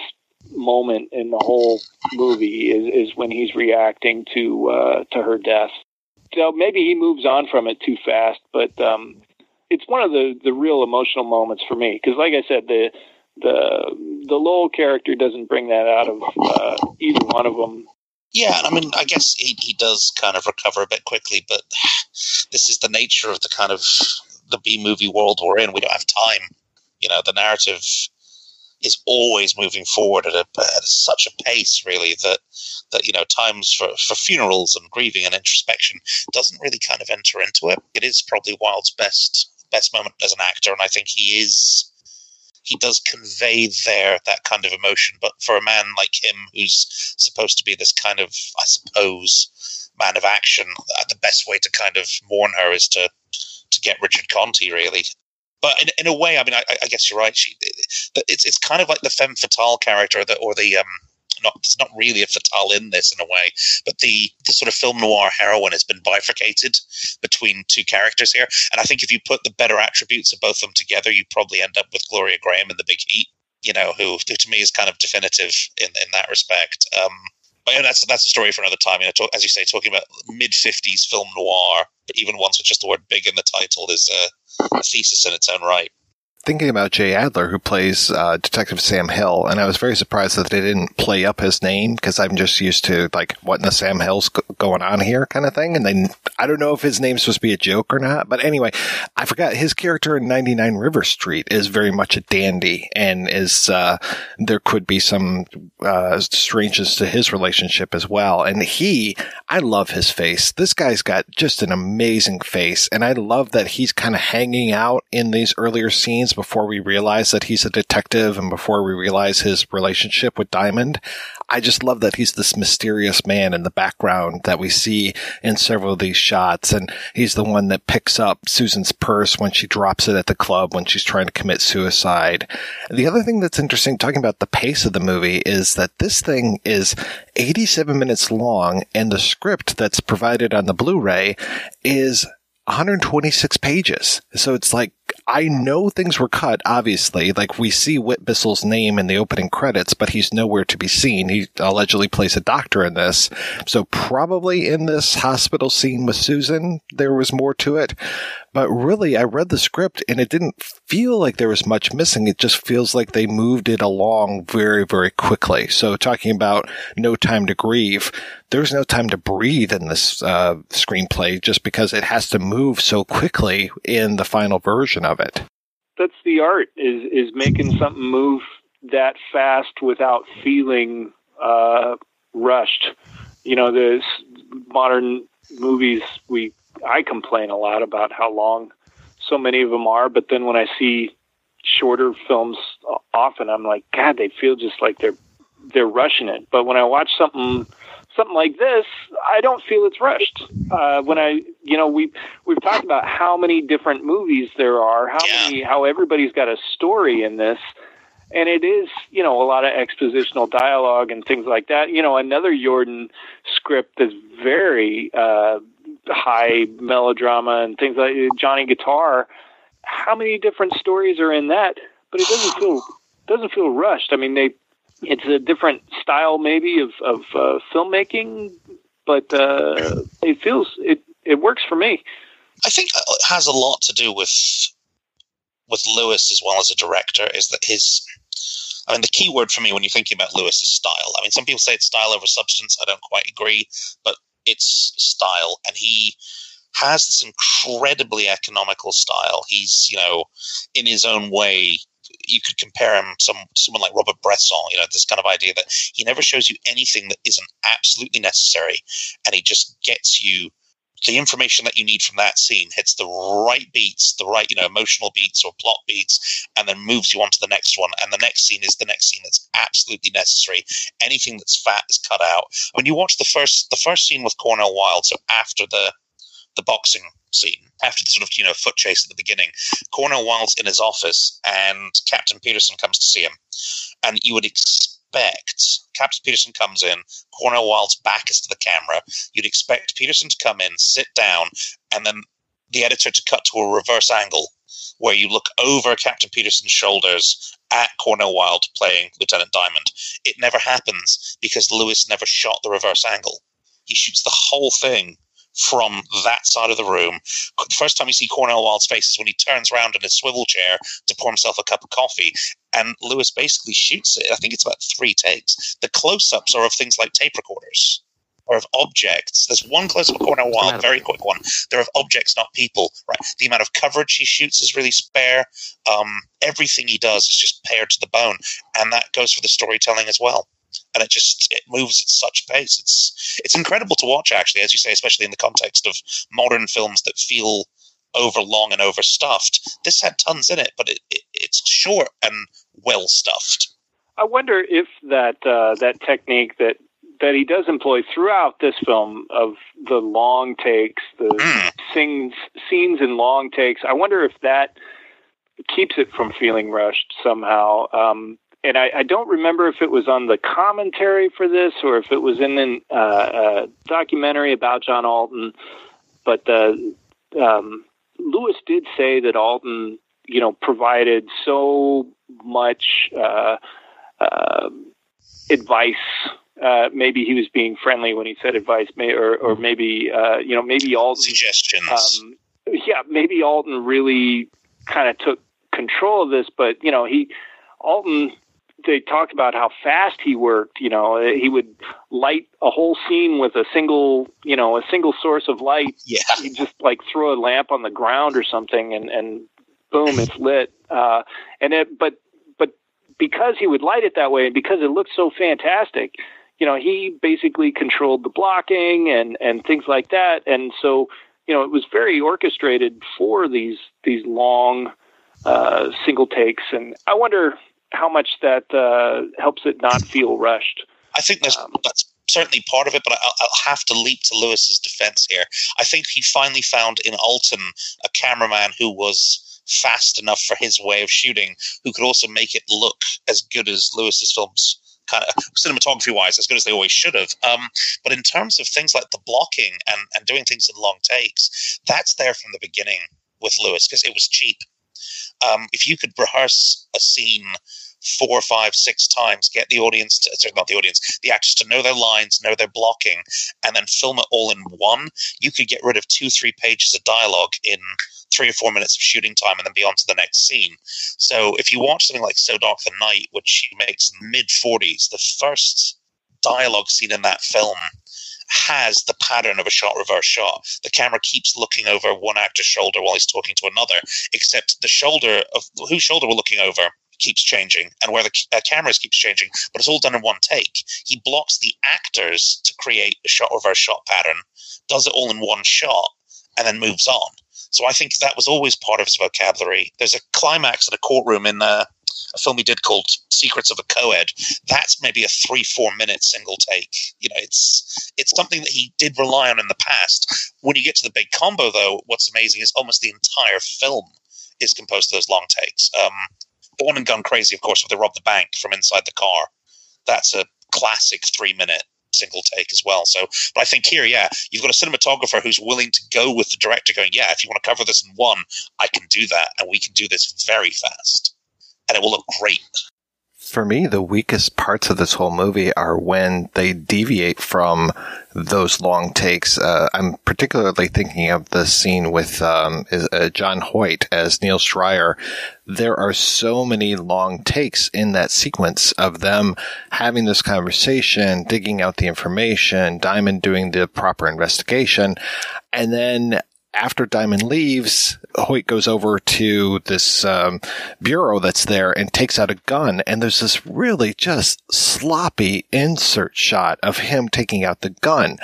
moment in the whole movie is is when he's reacting to uh to her death so maybe he moves on from it too fast but um it's one of the the real emotional moments for me because like i said the the the Lowell character doesn't bring that out of uh, either one of them. Yeah, I mean, I guess he he does kind of recover a bit quickly, but [sighs] this is the nature of the kind of the B movie world we're in. We don't have time. You know, the narrative is always moving forward at, a, at such a pace, really, that that you know times for, for funerals and grieving and introspection doesn't really kind of enter into it. It is probably Wilde's best best moment as an actor, and I think he is he does convey there that kind of emotion. But for a man like him, who's supposed to be this kind of, I suppose, man of action, uh, the best way to kind of mourn her is to to get Richard Conte really. But in, in a way, I mean, I, I guess you're right. She, it's it's kind of like the femme fatale character, that or the um, not there's not really a fatale in this in a way, but the the sort of film noir heroine has been bifurcated between two characters here. And I think if you put the better attributes of both of them together, you probably end up with Gloria Grahame in The Big Heat. You know, who, who to me is kind of definitive in in that respect. Um, know, that's that's a story for another time. You know, talk, as you say, talking about mid '50s film noir, but even ones with just the word "big" in the title is a thesis in its own right thinking about Jay Adler, who plays uh, Detective Sam Hill, and I was very surprised that they didn't play up his name because I'm just used to like what in the Sam Hill's going on here kind of thing. And then I don't know if his name's supposed to be a joke or not, but anyway, I forgot his character in 99 River Street is very much a dandy, and is uh, there could be some uh, strangeness to his relationship as well. And he, I love his face. This guy's got just an amazing face, and I love that he's kind of hanging out in these earlier scenes before we realize that he's a detective and before we realize his relationship with Diamond. I just love that he's this mysterious man in the background that we see in several of these shots. And he's the one that picks up Susan's purse when she drops it at the club when she's trying to commit suicide. The other thing that's interesting talking about the pace of the movie is that this thing is 87 minutes long and the script that's provided on the Blu-ray is 126 pages. So it's like I know things were cut, obviously. Like we see Whit Bissell's name in the opening credits, but he's nowhere to be seen. He allegedly plays a doctor in this. So probably in this hospital scene with Susan, there was more to it. But really, I read the script and it didn't feel like there was much missing. It just feels like they moved it along very, very quickly. So talking about no time to grieve, there's no time to breathe in this uh, screenplay just because it has to move so quickly in the final version of it. That's the art is is making something move that fast without feeling uh, rushed. You know, the modern movies we I complain a lot about how long so many of them are, but then when I see shorter films often I'm like god they feel just like they're they're rushing it. But when I watch something something like this, I don't feel it's rushed. Uh, when I, you know, we we've talked about how many different movies there are, how yeah. many, how everybody's got a story in this, and it is, you know, a lot of expositional dialogue and things like that. You know, another Yordan script that's very uh, high melodrama and things like Johnny Guitar. How many different stories are in that? But it doesn't feel doesn't feel rushed. I mean, they it's a different style maybe of of uh, filmmaking, but uh, it feels it it works for me. I think it has a lot to do with with Lewis as well as a director. Is that his? I mean, the key word for me when you're thinking about Lewis is style. I mean, some people say it's style over substance. I don't quite agree, but it's style, and he has this incredibly economical style. He's, you know, in his own way, you could compare him some, someone like Robert Bresson, you know, this kind of idea that he never shows you anything that isn't absolutely necessary and he just gets you the information that you need from that scene hits the right beats, the right, you know, emotional beats or plot beats, and then moves you on to the next one. And the next scene is the next scene that's absolutely necessary. Anything that's fat is cut out. When you watch the first the first scene with Cornel Wilde, so after the the boxing scene, after the sort of, you know, foot chase at the beginning, Cornel Wilde's in his office and Captain Peterson comes to see him. And you would expect expect Captain Peterson comes in, Cornel Wilde's back is to the camera. You'd expect Peterson to come in, sit down, and then the editor to cut to a reverse angle where you look over Captain Peterson's shoulders at Cornel Wilde playing Lieutenant Diamond. It never happens because Lewis never shot the reverse angle. He shoots the whole thing from that side of the room. The first time you see Cornel Wilde's face is when he turns around in his swivel chair to pour himself a cup of coffee, and Lewis basically shoots it. I think it's about three takes. The close-ups are of things like tape recorders or of objects. There's one close up of Cornel Wilde, very quick one. They're of objects, not people. Right. The amount of coverage he shoots is really spare. Um, everything he does is just pared to the bone, and that goes for the storytelling as well and it just it moves at such pace. It's it's incredible to watch, actually, as you say, especially in the context of modern films that feel overlong and overstuffed. This had tons in it, but it, it it's short and well stuffed. I wonder if that uh, that technique that that he does employ throughout this film of the long takes, the mm. scenes scenes in long takes. I wonder if that keeps it from feeling rushed somehow. Um, and I, I, don't remember if it was on the commentary for this or if it was in a uh, uh, documentary about John Alton. But uh, um, Lewis did say that Alton, you know, provided so much uh, uh, advice. Uh, maybe he was being friendly when he said advice, may, or, or maybe you know, maybe Alton suggestions. Um, yeah, maybe Alton really kind of took control of this, but you know, he Alton they talked about how fast he worked. You know, he would light a whole scene with a single, you know, a single source of light. Yeah. He'd just like throw a lamp on the ground or something, and and boom, it's [laughs] lit. Uh, and it, but but because he would light it that way, and because it looked so fantastic, you know, he basically controlled the blocking and and things like that. And so, you know, it was very orchestrated for these these long uh, single takes. And I wonder how much that uh, helps it not feel rushed. I think there's um, that's certainly part of it, but I'll, I'll, have to leap to Lewis's defense here. I think he finally found in Alton a cameraman who was fast enough for his way of shooting, who could also make it look as good as Lewis's films. Kind of [laughs] cinematography wise, as good as they always should have. Um, but in terms of things like the blocking and, and doing things in long takes, that's there from the beginning with Lewis because it was cheap um, if you could rehearse a scene four, five, six times, get the audience to, sorry, not the audience, the actors to know their lines, know their blocking, and then film it all in one, you could get rid of two, three pages of dialogue in three or four minutes of shooting time and then be on to the next scene. So if you watch something like So Dark the Night, which she makes mid 40s, the first dialogue scene in that film has the pattern of a shot reverse shot. The camera keeps looking over one actor's shoulder while he's talking to another, except the shoulder of whose shoulder we're looking over keeps changing and where the uh, cameras keeps changing, but it's all done in one take. He blocks the actors to create a shot reverse shot pattern, does it all in one shot, and then moves on. So I think that was always part of his vocabulary. There's a climax in a courtroom in uh, a film he did called Secrets of a Coed. That's maybe a three, four minute single take. You know, it's it's something that he did rely on in the past. When you get to the big combo, though, what's amazing is almost the entire film is composed of those long takes. Um, the one in Gun Crazy, of course, with the rob the bank from inside the car. That's a classic three minute single take as well. So, but I think here, yeah, you've got a cinematographer who's willing to go with the director, going, yeah, if you want to cover this in one, I can do that, and we can do this very fast and it will look great. For me, the weakest parts of this whole movie are when they deviate from those long takes. Uh, I'm particularly thinking of the scene with um, uh, John Hoyt as Nils Dreyer. There are so many long takes in that sequence of them having this conversation, digging out the information, Diamond doing the proper investigation, and then after Diamond leaves, Hoyt goes over to this um, bureau that's there and takes out a gun. And there's this really just sloppy insert shot of him taking out the gun.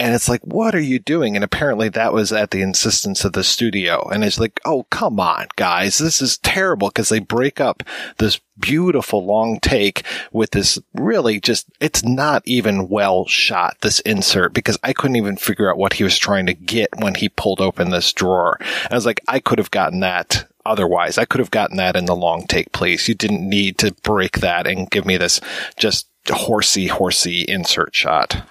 And it's like, what are you doing? And apparently that was at the insistence of the studio. And it's like, oh, come on, guys. This is terrible because they break up this beautiful long take with this really just, it's not even well shot, this insert, because I couldn't even figure out what he was trying to get when he pulled open this drawer. And I was like, I could have gotten that otherwise. I could have gotten that in the long take, please. You didn't need to break that and give me this just horsey, horsey insert shot.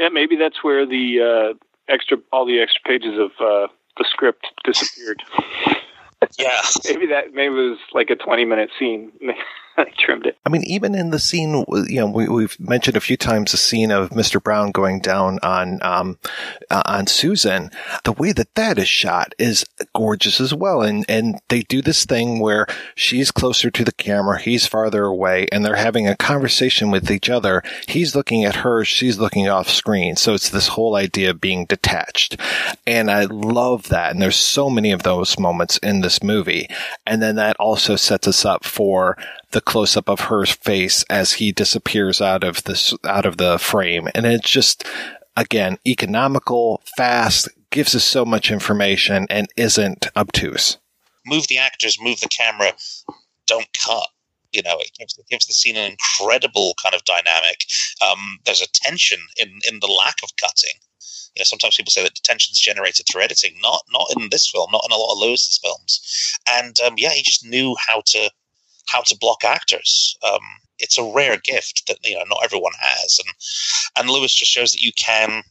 Yeah, maybe that's where the uh, extra, all the extra pages of uh, the script disappeared. [laughs] yeah, [laughs] maybe that maybe it was like a twenty-minute scene. [laughs] [laughs] I trimmed it. I mean, even in the scene, you know, we, have mentioned a few times the scene of Mr. Brown going down on um, uh, on Susan. The way that that is shot is gorgeous as well, and and they do this thing where she's closer to the camera, he's farther away, and they're having a conversation with each other. He's looking at her, she's looking off screen. So it's this whole idea of being detached, and I love that. And there's so many of those moments in this movie, and then that also sets us up for the close up of her face as he disappears out of this out of the frame, and it's just again economical, fast, gives us so much information, and isn't obtuse. Move the actors, move the camera, don't cut. You know, it gives, it gives the scene an incredible kind of dynamic. Um, there's a tension in in the lack of cutting you know, sometimes people say that tension is generated through editing. Not not in this film, not in a lot of Lewis's films. And um, yeah, he just knew how to how to block actors. Um, it's a rare gift that you know not everyone has, and and Lewis just shows that you can,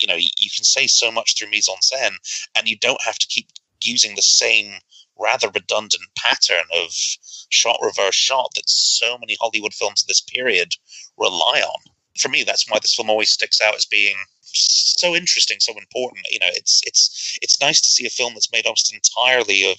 you know, you can say so much through mise en scène, and you don't have to keep using the same rather redundant pattern of shot reverse shot that so many Hollywood films of this period rely on. For me, that's why this film always sticks out as being so interesting, so important. You know, it's it's it's nice to see a film that's made almost entirely of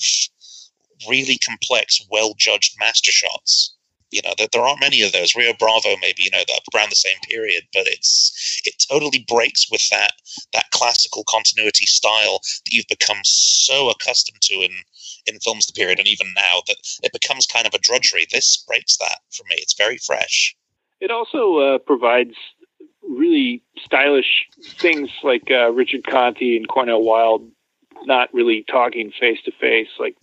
really complex, well judged master shots. You know, that there aren't many of those. Rio Bravo, maybe, you know, that around the same period, but it's it totally breaks with that that classical continuity style that you've become so accustomed to in in films the period and even now that it becomes kind of a drudgery. This breaks that for me. It's very fresh. It also uh, provides really stylish things like uh, Richard Conte and Cornel Wilde not really talking face to face. Like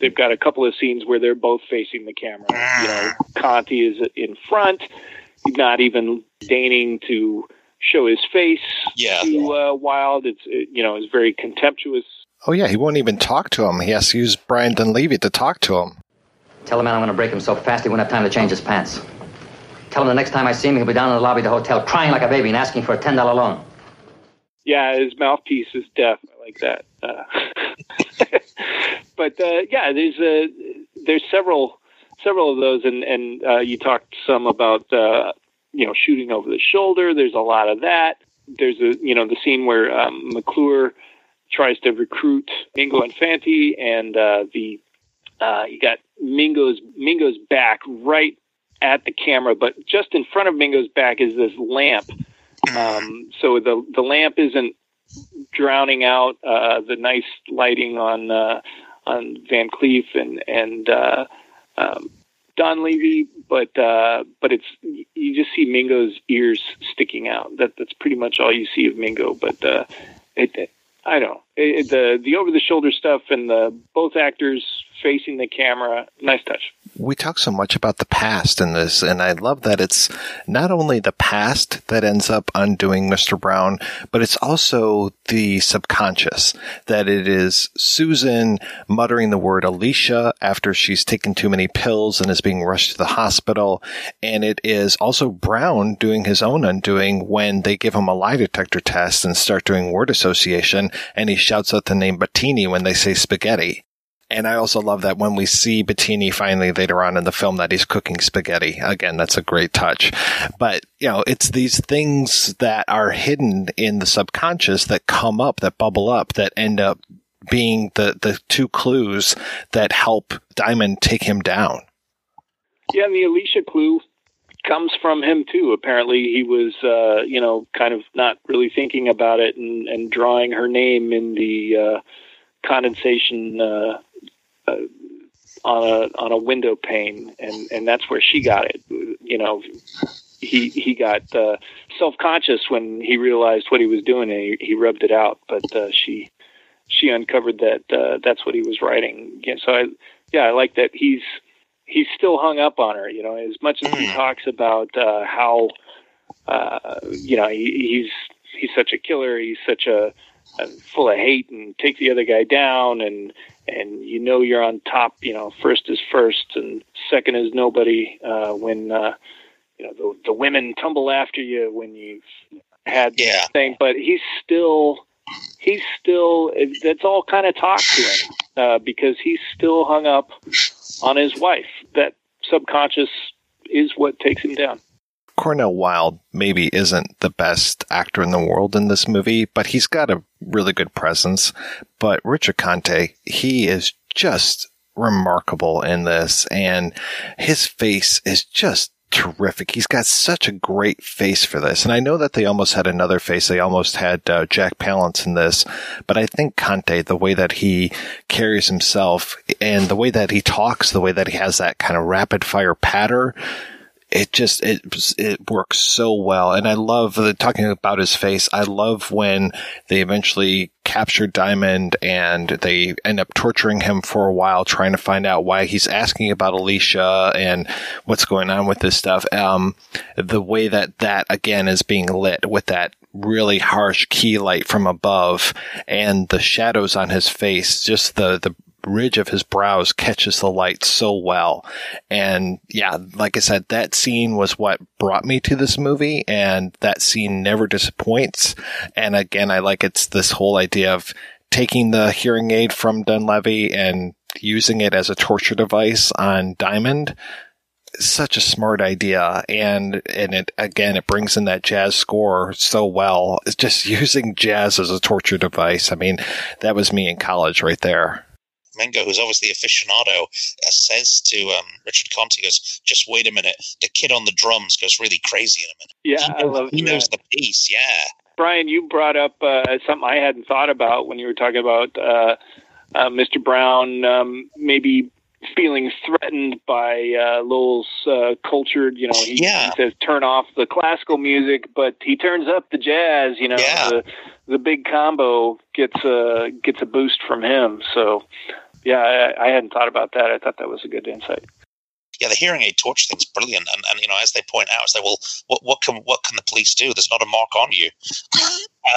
they've got a couple of scenes where they're both facing the camera. You know, Conte is in front, not even deigning to show his face yeah. to uh, Wilde. It's it, you know, it's very contemptuous. Oh yeah, he won't even talk to him. He has to use Brian Donlevy to talk to him. Tell the man I'm going to break him so fast he won't have time to change his pants. Tell him the next time I see him, he'll be down in the lobby of the hotel crying like a baby and asking for a ten dollar loan. Yeah, his mouthpiece is deaf. Like that. Uh, [laughs] but uh, yeah, there's a there's several several of those, and and uh, you talked some about uh, you know shooting over the shoulder. There's a lot of that. There's a you know the scene where um, McClure tries to recruit Mingo and Fante, and uh, the uh, you got Mingo's Mingo's back right at the camera, but just in front of Mingo's back is this lamp. Um, so the the lamp isn't drowning out uh, the nice lighting on uh, on Van Cleef and and uh, um, Donlevy, but uh, but it's you just see Mingo's ears sticking out. That that's pretty much all you see of Mingo. But uh, it, it, I don't it, the the over the shoulder stuff and the both actors facing the camera. Nice touch. We talk so much about the past in this, and I love that it's not only the past that ends up undoing Mr. Brown, but it's also the subconscious. That it is Susan muttering the word Alicia after she's taken too many pills and is being rushed to the hospital. And it is also Brown doing his own undoing when they give him a lie detector test and start doing word association, and he shouts out the name Bettini when they say spaghetti. And I also love that when we see Bettini finally later on in the film that he's cooking spaghetti. Again, that's a great touch. But, you know, it's these things that are hidden in the subconscious that come up, that bubble up, that end up being the, the two clues that help Diamond take him down. Yeah, and the Alicia clue comes from him too. Apparently, he was, uh, you know, kind of not really thinking about it and, and drawing her name in the uh, condensation uh, uh, on a on a window pane, and and that's where she got it. You know, he he got uh, self conscious when he realized what he was doing, and he, he rubbed it out. But uh, she she uncovered that uh, that's what he was writing. Again, so I yeah, I like that he's he's still hung up on her. You know, as much as he talks about uh, how uh, you know he, he's he's such a killer, he's such a full of hate and take the other guy down and and you know you're on top you know first is first and second is nobody uh when uh you know the the women tumble after you when you've had yeah. thing but he's still he's still that's all kind of talk to him uh because he's still hung up on his wife that subconscious is what takes him down Cornel Wilde maybe isn't the best actor in the world in this movie, but he's got a really good presence. But Richard Conte, he is just remarkable in this, and his face is just terrific. He's got such a great face for this. And I know that they almost had another face. They almost had uh, Jack Palance in this, but I think Conte, the way that he carries himself and the way that he talks, the way that he has that kind of rapid fire patter, it just it it works so well. And i love the, talking about his face i love when they eventually capture diamond and they end up torturing him for a while trying to find out why he's asking about alicia and what's going on with this stuff. Um the way that that again is being lit with that really harsh key light from above and the shadows on his face just the the ridge of his brows catches the light so well. And yeah, like I said, that scene was what brought me to this movie and that scene never disappoints. And again, I like it's this whole idea of taking the hearing aid from Donlevy and using it as a torture device on Diamond. Such a smart idea. And and it again it brings in that jazz score so well. It's just [laughs] using jazz as a torture device. I mean that was me in college right there Mingo, who's obviously aficionado, uh, says to um, Richard Conte, goes, just wait a minute. The kid on the drums goes really crazy in a minute. Yeah, he knows, I love He that. knows the piece, yeah. Brian, you brought up uh, something I hadn't thought about when you were talking about uh, uh, Mr. Brown um, maybe feeling threatened by uh, Lowell's uh, cultured. You know, he, Yeah. he says turn off the classical music, but he turns up the jazz. You know, Yeah. the the big combo gets a gets a boost from him. So, yeah, I, I hadn't thought about that. I thought that was a good insight. Yeah, the hearing aid torch thing's brilliant, and, and you know, as they point out, it's like, well, what what can what can the police do? There's not a mark on you, [laughs]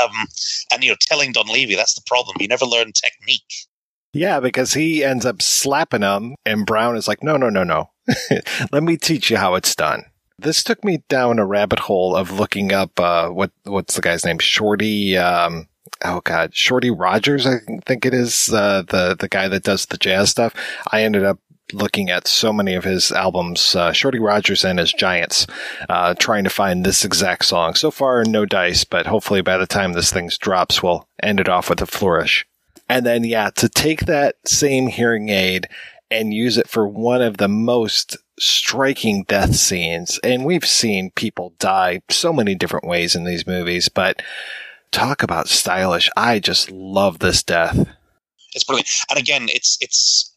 um, and you know, telling Donlevy that's the problem. You never learn technique. Yeah, because he ends up slapping him, and Brown is like, no, no, no, no. [laughs] Let me teach you how it's done. This took me down a rabbit hole of looking up, uh, what, what's the guy's name? Shorty, um, oh God, Shorty Rogers, I think it is, uh, the, the guy that does the jazz stuff. I ended up looking at so many of his albums, uh, Shorty Rogers and his Giants, uh, trying to find this exact song. So far, no dice, but hopefully by the time this thing drops, we'll end it off with a flourish. And then, yeah, to take that same hearing aid and use it for one of the most striking death scenes. And we've seen people die so many different ways in these movies, but talk about stylish. I just love this death. It's brilliant. And again, it's it's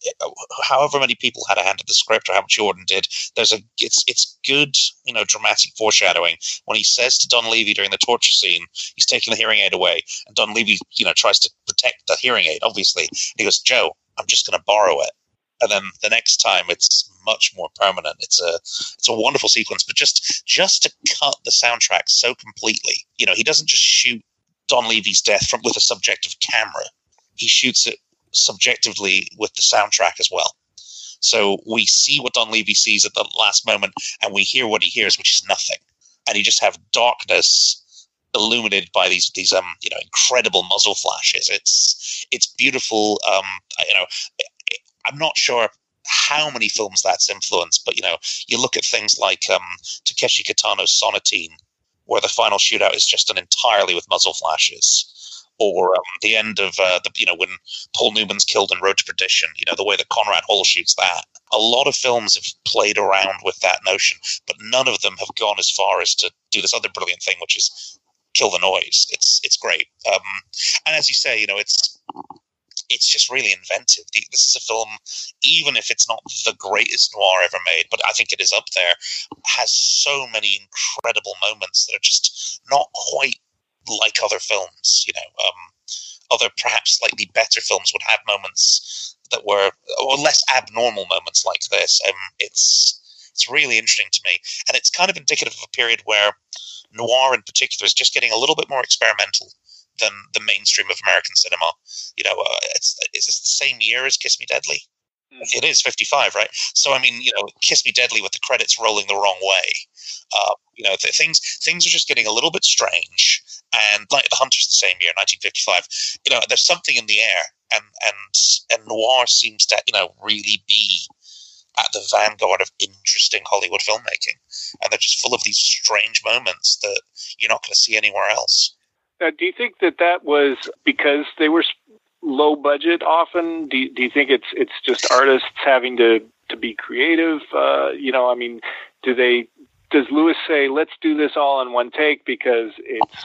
however many people had a hand in the script or how much Yordan did. There's a it's it's good, you know, dramatic foreshadowing when he says to Donlevy during the torture scene, he's taking the hearing aid away, and Donlevy, you know, tries to protect the hearing aid. Obviously, and he goes, "Joe, I'm just going to borrow it." And then the next time, it's much more permanent. It's a it's a wonderful sequence, but just just to cut the soundtrack so completely, you know, he doesn't just shoot Donlevy's death from with a subjective camera. He shoots it subjectively with the soundtrack as well. So we see what Donlevy sees at the last moment, and we hear what he hears, which is nothing. And you just have darkness illuminated by these these um you know incredible muzzle flashes. It's it's beautiful. Um, you know, I'm not sure how many films that's influenced, but you know, you look at things like um, Takeshi Kitano's Sonatine, where the final shootout is just an entirely with muzzle flashes or um, the end of uh, the you know when Paul Newman's killed in Road to Perdition. You know the way that Conrad Hall shoots that. A lot of films have played around with that notion, but none of them have gone as far as to do this other brilliant thing, which is kill the noise. It's it's great. Um, and as you say, you know it's it's just really inventive. This is a film, even if it's not the greatest noir ever made, but I think it is up there, has so many incredible moments that are just not quite like other films. You know, um, other perhaps slightly better films would have moments that were or less abnormal moments like this. Um, it's it's really interesting to me, and it's kind of indicative of a period where noir, in particular, is just getting a little bit more experimental than the mainstream of American cinema. You know, uh, it's is this the same year as Kiss Me Deadly? Mm. It is 55, right? So I mean, you know, Kiss Me Deadly with the credits rolling the wrong way. Uh, you know, things things are just getting a little bit strange. And like the Hunters, the same year, 1955. You know, there's something in the air, and and and noir seems to you know really be at the vanguard of interesting Hollywood filmmaking, and they're just full of these strange moments that you're not going to see anywhere else. Now, do you think that that was because they were low budget often? Do you, do you think it's it's just artists having to to be creative? Uh, you know, I mean, do they? Does Lewis say, "Let's do this all in one take" because it's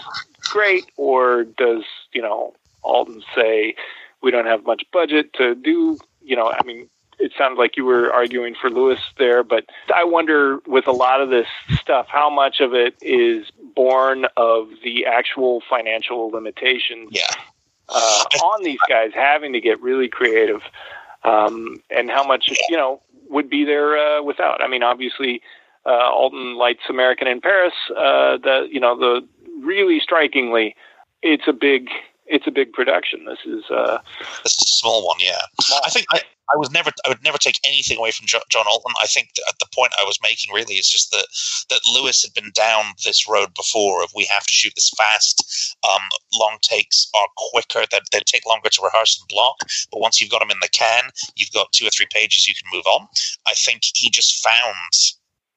great, or does you know Alton say, "We don't have much budget to do"? You know, I mean, it sounded like you were arguing for Lewis there, but I wonder with a lot of this stuff, how much of it is born of the actual financial limitations yeah. uh, on these guys having to get really creative, um, and how much you know would be there uh, without. I mean, obviously, uh, Alton lights American in Paris. Uh, the you know the really strikingly, it's a big it's a big production. This is uh, this is a small one, yeah. Small. I think I, I was never I would never take anything away from John Alton. I think at the point I was making really is just that that Lewis had been down this road before of we have to shoot this fast. Um, long takes are quicker; that they, they take longer to rehearse and block. But once you've got them in the can, you've got two or three pages you can move on. I think he just found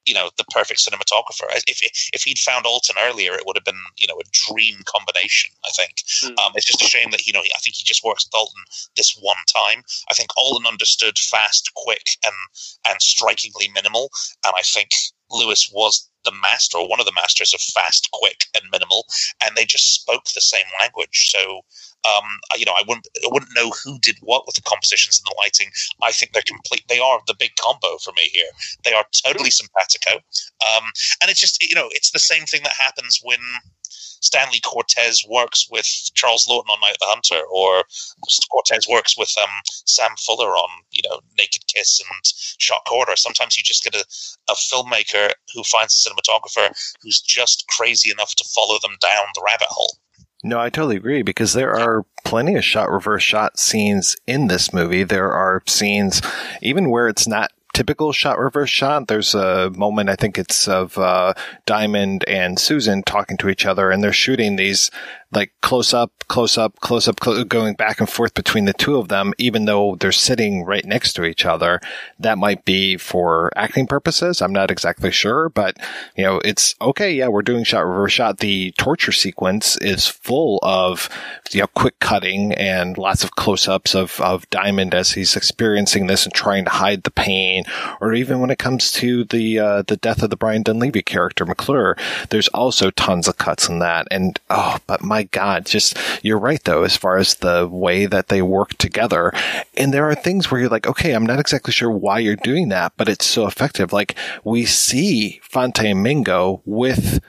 you know the perfect cinematographer. If if he'd found Alton earlier, it would have been you know a dream combination. I think mm. um, it's just a shame that you know I think he just works with Alton this one time. I think Alton understood fast, quick, and and strikingly minimal, and I think Lewis was the master or one of the masters of fast, quick, and minimal, and they just spoke the same language. So um, you know, I wouldn't I wouldn't know who did what with the compositions and the lighting. I think they're complete. They are the big combo for me here. They are totally simpatico, um, and it's just you know it's the same thing that happens when Stanley Cortez works with Charles Laughton on Night of the Hunter, or Cortez works with um, Sam Fuller on you know Naked Kiss and Shock Corridor. Sometimes you just get a, a filmmaker who finds a cinematographer who's just crazy enough to follow them down the rabbit hole. No, I totally agree because there are plenty of shot reverse shot scenes in this movie. There are scenes even where it's not typical shot reverse shot. There's a moment, I think it's of uh, Diamond and Susan talking to each other, and they're shooting these like close up, close up, close up, close, going back and forth between the two of them, even though they're sitting right next to each other. That might be for acting purposes. I'm not exactly sure, but you know, it's okay. Yeah, we're doing shot reverse shot. The torture sequence is full of, you know, quick cutting and lots of close ups of, of Diamond as he's experiencing this and trying to hide the pain. Or even when it comes to the, uh, the death of the Brian Donlevy character, McClure, there's also tons of cuts in that. And, oh, but my my God, just, you're right though, as far as the way that they work together. And there are things where you're like, okay, I'm not exactly sure why you're doing that, but it's so effective. Like we see Fante and Mingo with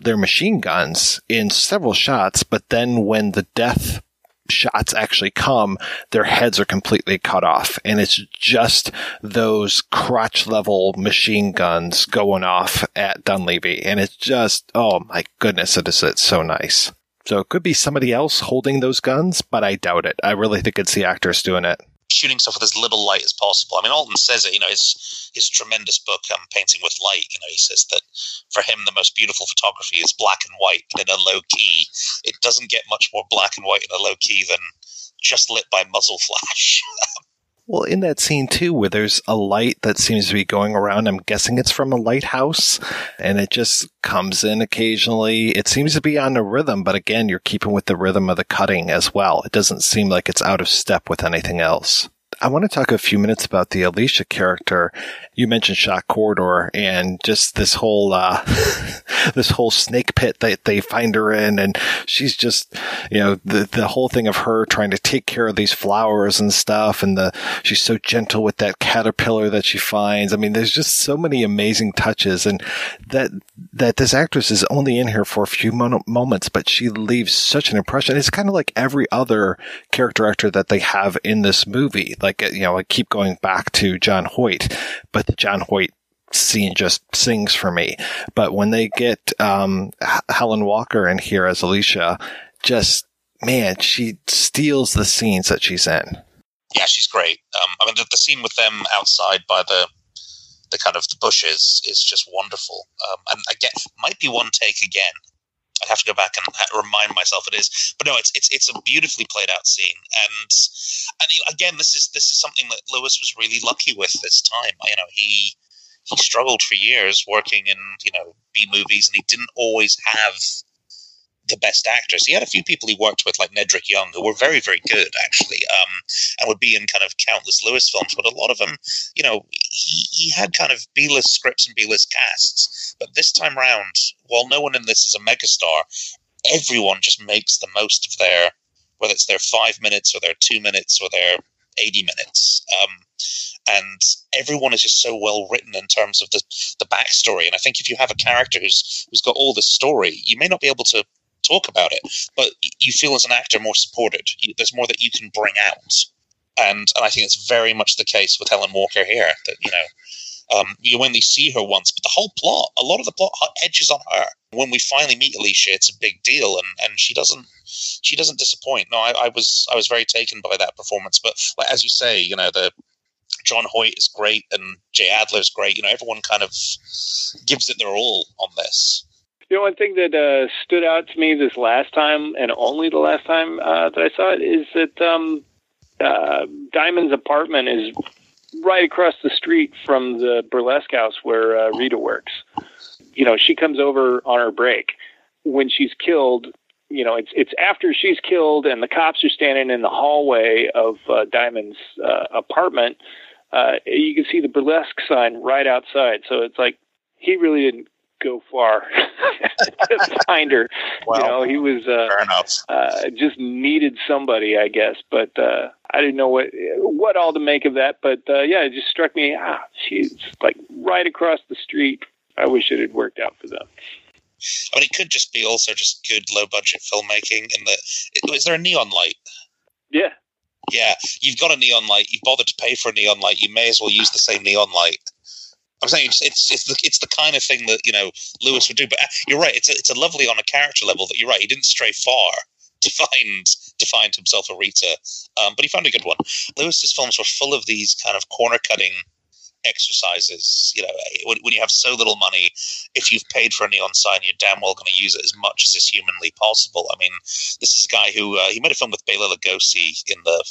their machine guns in several shots, but then when the death shots actually come, their heads are completely cut off. And it's just those crotch level machine guns going off at Donlevy. And it's just, oh my goodness, it is it's so nice. So it could be somebody else holding those guns, but I doubt it. I really think it's the actors doing it. Shooting stuff with as little light as possible. I mean, Alton says it. You know, his his tremendous book, um, "Painting with Light." You know, he says that for him, the most beautiful photography is black and white, and in a low key. It doesn't get much more black and white in a low key than just lit by muzzle flash. [laughs] Well, in that scene too, where there's a light that seems to be going around, I'm guessing it's from a lighthouse and it just comes in occasionally. It seems to be on a rhythm, but again, you're keeping with the rhythm of the cutting as well. It doesn't seem like it's out of step with anything else. I want to talk a few minutes about the Alicia character. You mentioned shock corridor and just this whole uh, [laughs] this whole snake pit that they find her in, and she's just you know the the whole thing of her trying to take care of these flowers and stuff, and the she's so gentle with that caterpillar that she finds. I mean, there's just so many amazing touches, and that that this actress is only in here for a few mo- moments, but she leaves such an impression. It's kind of like every other character actor that they have in this movie. Like you know, I keep going back to John Hoyt, but the John Hoyt scene just sings for me. But when they get um, Helen Walker in here as Alicia, just man, she steals the scenes that she's in. Yeah, she's great. Um, I mean, the, the, scene with them outside by the the kind of the bushes is just wonderful. Um, and again, might be one take again. I'd have to go back and uh, remind myself it is. But no, it's it's it's a beautifully played out scene, and and again, this is this is something that Lewis was really lucky with this time. You know, he he struggled for years working in you know B movies, and he didn't always have the best actors. He had a few people he worked with, like Nedrick Young, who were very, very good actually, um, and would be in kind of countless Lewis films. But a lot of them, you know, he, he had kind of B-list scripts and B-list casts. But this time round, while no one in this is a megastar, everyone just makes the most of their, whether it's their five minutes or their two minutes or their 80 minutes. Um, and everyone is just so well written in terms of the the backstory. And I think if you have a character who's who's got all the story, you may not be able to talk about it, but you feel as an actor more supported. You, there's more that you can bring out, and and I think it's very much the case with Helen Walker here. That you know, um, you only see her once, but the whole plot, a lot of the plot edges on her. When we finally meet Alicia, it's a big deal, and and she doesn't she doesn't disappoint. No, I, I was I was very taken by that performance. But like, as you say, you know the John Hoyt is great and Jay Adler is great. You know, everyone kind of gives it their all on this. You know, one thing that uh, stood out to me this last time, and only the last time uh, that I saw it, is that um, uh, Diamond's apartment is right across the street from the burlesque house where uh, Rita works. You know, she comes over on her break. When she's killed, you know, it's it's after she's killed, and the cops are standing in the hallway of uh, Diamond's uh, apartment. Uh, you can see the burlesque sign right outside. So it's like he really didn't go far [laughs] to find her. Well, you know, he was uh, fair enough. Uh, just needed somebody, I guess. But uh, I didn't know what what all to make of that. But uh, yeah, it just struck me. Ah, she's like right across the street. I wish it had worked out for them. I mean, it could just be also just good low budget filmmaking. In the is there a neon light? Yeah. Yeah, you've got a neon light. You've bothered to pay for a neon light. You may as well use the same neon light. I'm saying it's it's it's the, it's the kind of thing that you know Lewis would do. But uh, you're right. It's a, it's a lovely on a character level that you're right. He didn't stray far to find to find himself a Rita, um, but he found a good one. Lewis's films were full of these kind of corner cutting exercises. You know, when, when, you have so little money, if you've paid for a neon sign, you're damn well going to use it as much as is humanly possible. I mean, this is a guy who uh, he made a film with Bela Lugosi in the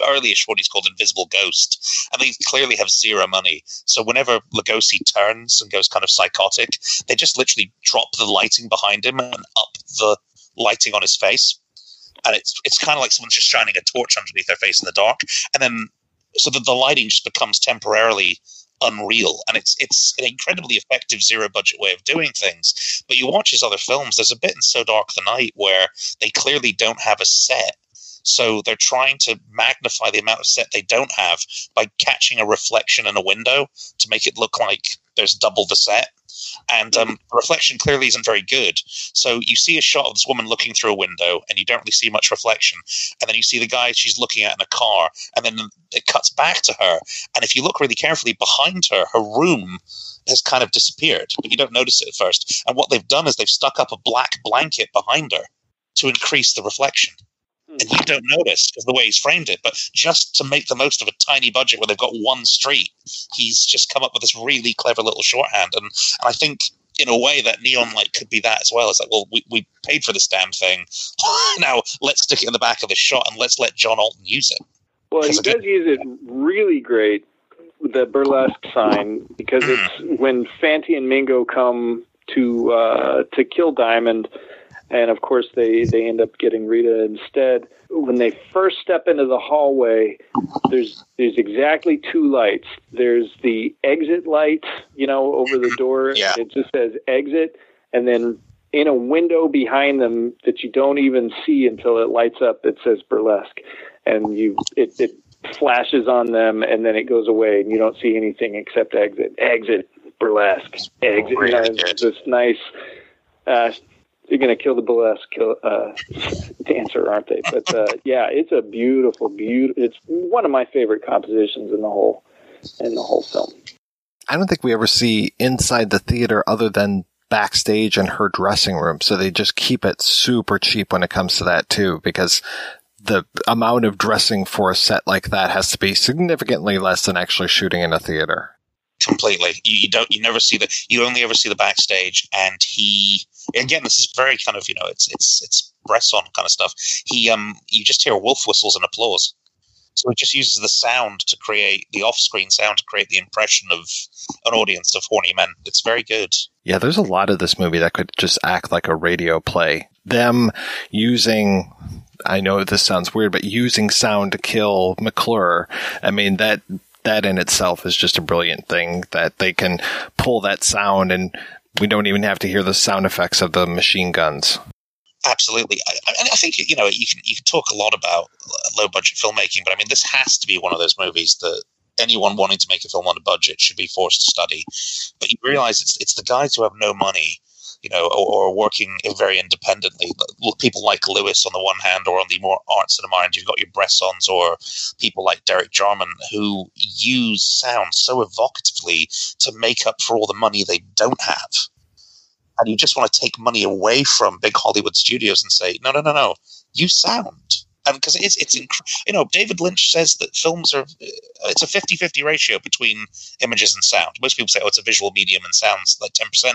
earlyish what he's called Invisible Ghost, and they clearly have zero money. So whenever Lugosi turns and goes kind of psychotic, they just literally drop the lighting behind him and up the lighting on his face and it's it's kind of like someone's just shining a torch underneath their face in the dark, and then so that the lighting just becomes temporarily unreal. And it's it's an incredibly effective zero budget way of doing things. But you watch his other films there's a bit in so dark the night where they clearly don't have a set. So they're trying to magnify the amount of set they don't have by catching a reflection in a window to make it look like there's double the set and um, reflection clearly isn't very good. So you see a shot of this woman looking through a window, and you don't really see much reflection. And then you see the guy she's looking at in a car, and then it cuts back to her. And if you look really carefully behind her, her room has kind of disappeared, but you don't notice it at first. And what they've done is they've stuck up a black blanket behind her to increase the reflection and you don't notice because the way he's framed it. But just to make the most of a tiny budget where they've got one street, he's just come up with this really clever little shorthand. And, and I think in a way that neon light could be that as well. It's like, well, we, we paid for this damn thing. [laughs] now let's stick it in the back of the shot and let's let John Alton use it. Well, he does use it really great, the burlesque sign, because it's mm. when Fante and Mingo come to uh, to kill Diamond and of course they they end up getting Rita instead. When they first step into the hallway, there's there's exactly two lights. There's the exit light, you know, over the door. Yeah. It just says exit, and then in a window behind them that you don't even see until it lights up, it says burlesque, and you it, it flashes on them, and then it goes away, and you don't see anything except exit, exit, burlesque, exit. You know, it's this nice. Uh, you're going to kill the burlesque kill, uh, [laughs] dancer, aren't they? But uh, yeah, it's a beautiful, beautiful. It's one of my favorite compositions in the whole in the whole film. I don't think we ever see inside the theater other than backstage and her dressing room. So they just keep it super cheap when it comes to that too, because the amount of dressing for a set like that has to be significantly less than actually shooting in a theater. Completely. You, you don't. You never see the. You only ever see the backstage, and he. Again, this is very kind of you know it's it's it's Bresson kind of stuff. He um you just hear wolf whistles and applause. So he just uses the sound to create the off-screen sound to create the impression of an audience of horny men. It's very good. Yeah, there's a lot of this movie that could just act like a radio play. Them using, I know this sounds weird, but using sound to kill McClure. I mean, that, that in itself is just a brilliant thing that they can pull that sound and we don't even have to hear the sound effects of the machine guns. Absolutely, I, and I think you know you can you can talk a lot about low budget filmmaking, but I mean this has to be one of those movies that anyone wanting to make a film on a budget should be forced to study. But you realize it's it's the guys who have no money, you know, or, or working very independently. People like Lewis on the one hand, or on the more art cinema end, you've got your Bressons or people like Derek Jarman who use sound so evocatively to make up for all the money they don't have and you just want to take money away from big Hollywood studios and say, no, no, no, no, you sound. And because it's, it's, inc- you know, David Lynch says that films are, uh, it's a 50 50 ratio between images and sound. Most people say, oh, it's a visual medium and sound's like 10%.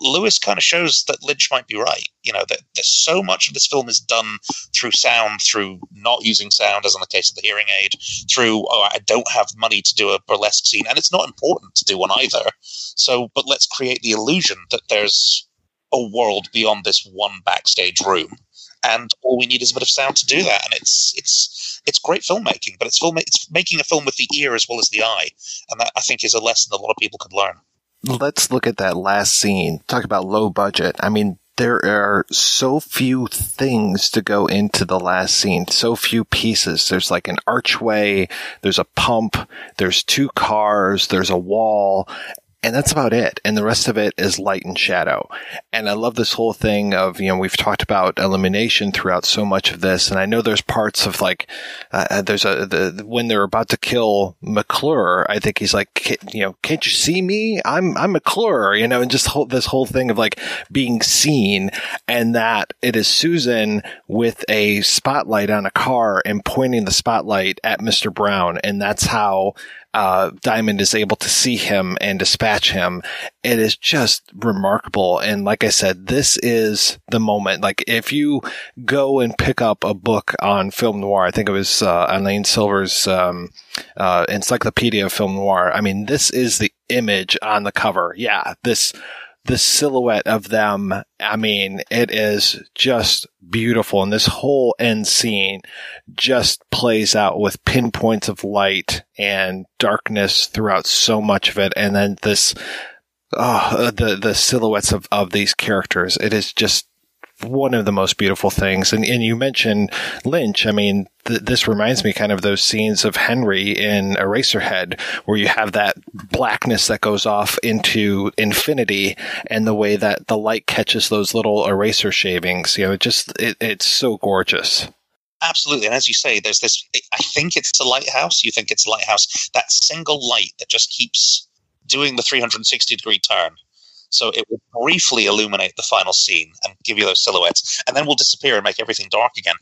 Lewis kind of shows that Lynch might be right. You know, that, that so much of this film is done through sound, through not using sound, as in the case of the hearing aid, through, oh, I don't have money to do a burlesque scene. And it's not important to do one either. So, but let's create the illusion that there's a world beyond this one backstage room. And all we need is a bit of sound to do that. And it's, it's, it's great filmmaking, but it's film, it's making a film with the ear as well as the eye. And that I think is a lesson a lot of people could learn let's look at that last scene. Talk about low budget. I mean, there are so few things to go into the last scene, so few pieces. There's like an archway, there's a pump, there's two cars, there's a wall, and that's about it. And the rest of it is light and shadow. And I love this whole thing of, you know, we've talked about elimination throughout so much of this. And I know there's parts of like, uh, there's a, the, when they're about to kill McClure, I think he's like, you know, can't you see me? I'm, I'm McClure, you know, and just whole, this whole thing of like being seen and that it is Susan with a spotlight on a car and pointing the spotlight at Mr. Brown. And that's how uh, Diamond is able to see him and dispatch him. It is just remarkable. And like I said, this is the moment. Like if you go and pick up a book on film noir, I think it was uh, Alain Silver's um, uh, Encyclopedia of Film Noir. I mean, this is the image on the cover. Yeah, this the silhouette of them. I mean, it is just beautiful. And this whole end scene just plays out with pinpoints of light and darkness throughout so much of it. And then this, oh, the, the silhouettes of, of these characters. It is just one of the most beautiful things. And, and you mentioned Lynch. I mean, th- this reminds me kind of those scenes of Henry in Eraserhead, where you have that blackness that goes off into infinity, and the way that the light catches those little eraser shavings. You know, it just it, it's so gorgeous. Absolutely, and as you say, there's this. I think it's a lighthouse. You think it's a lighthouse? That single light that just keeps doing the 360 degree turn. So it will briefly illuminate the final scene and give you those silhouettes, and then will disappear and make everything dark again.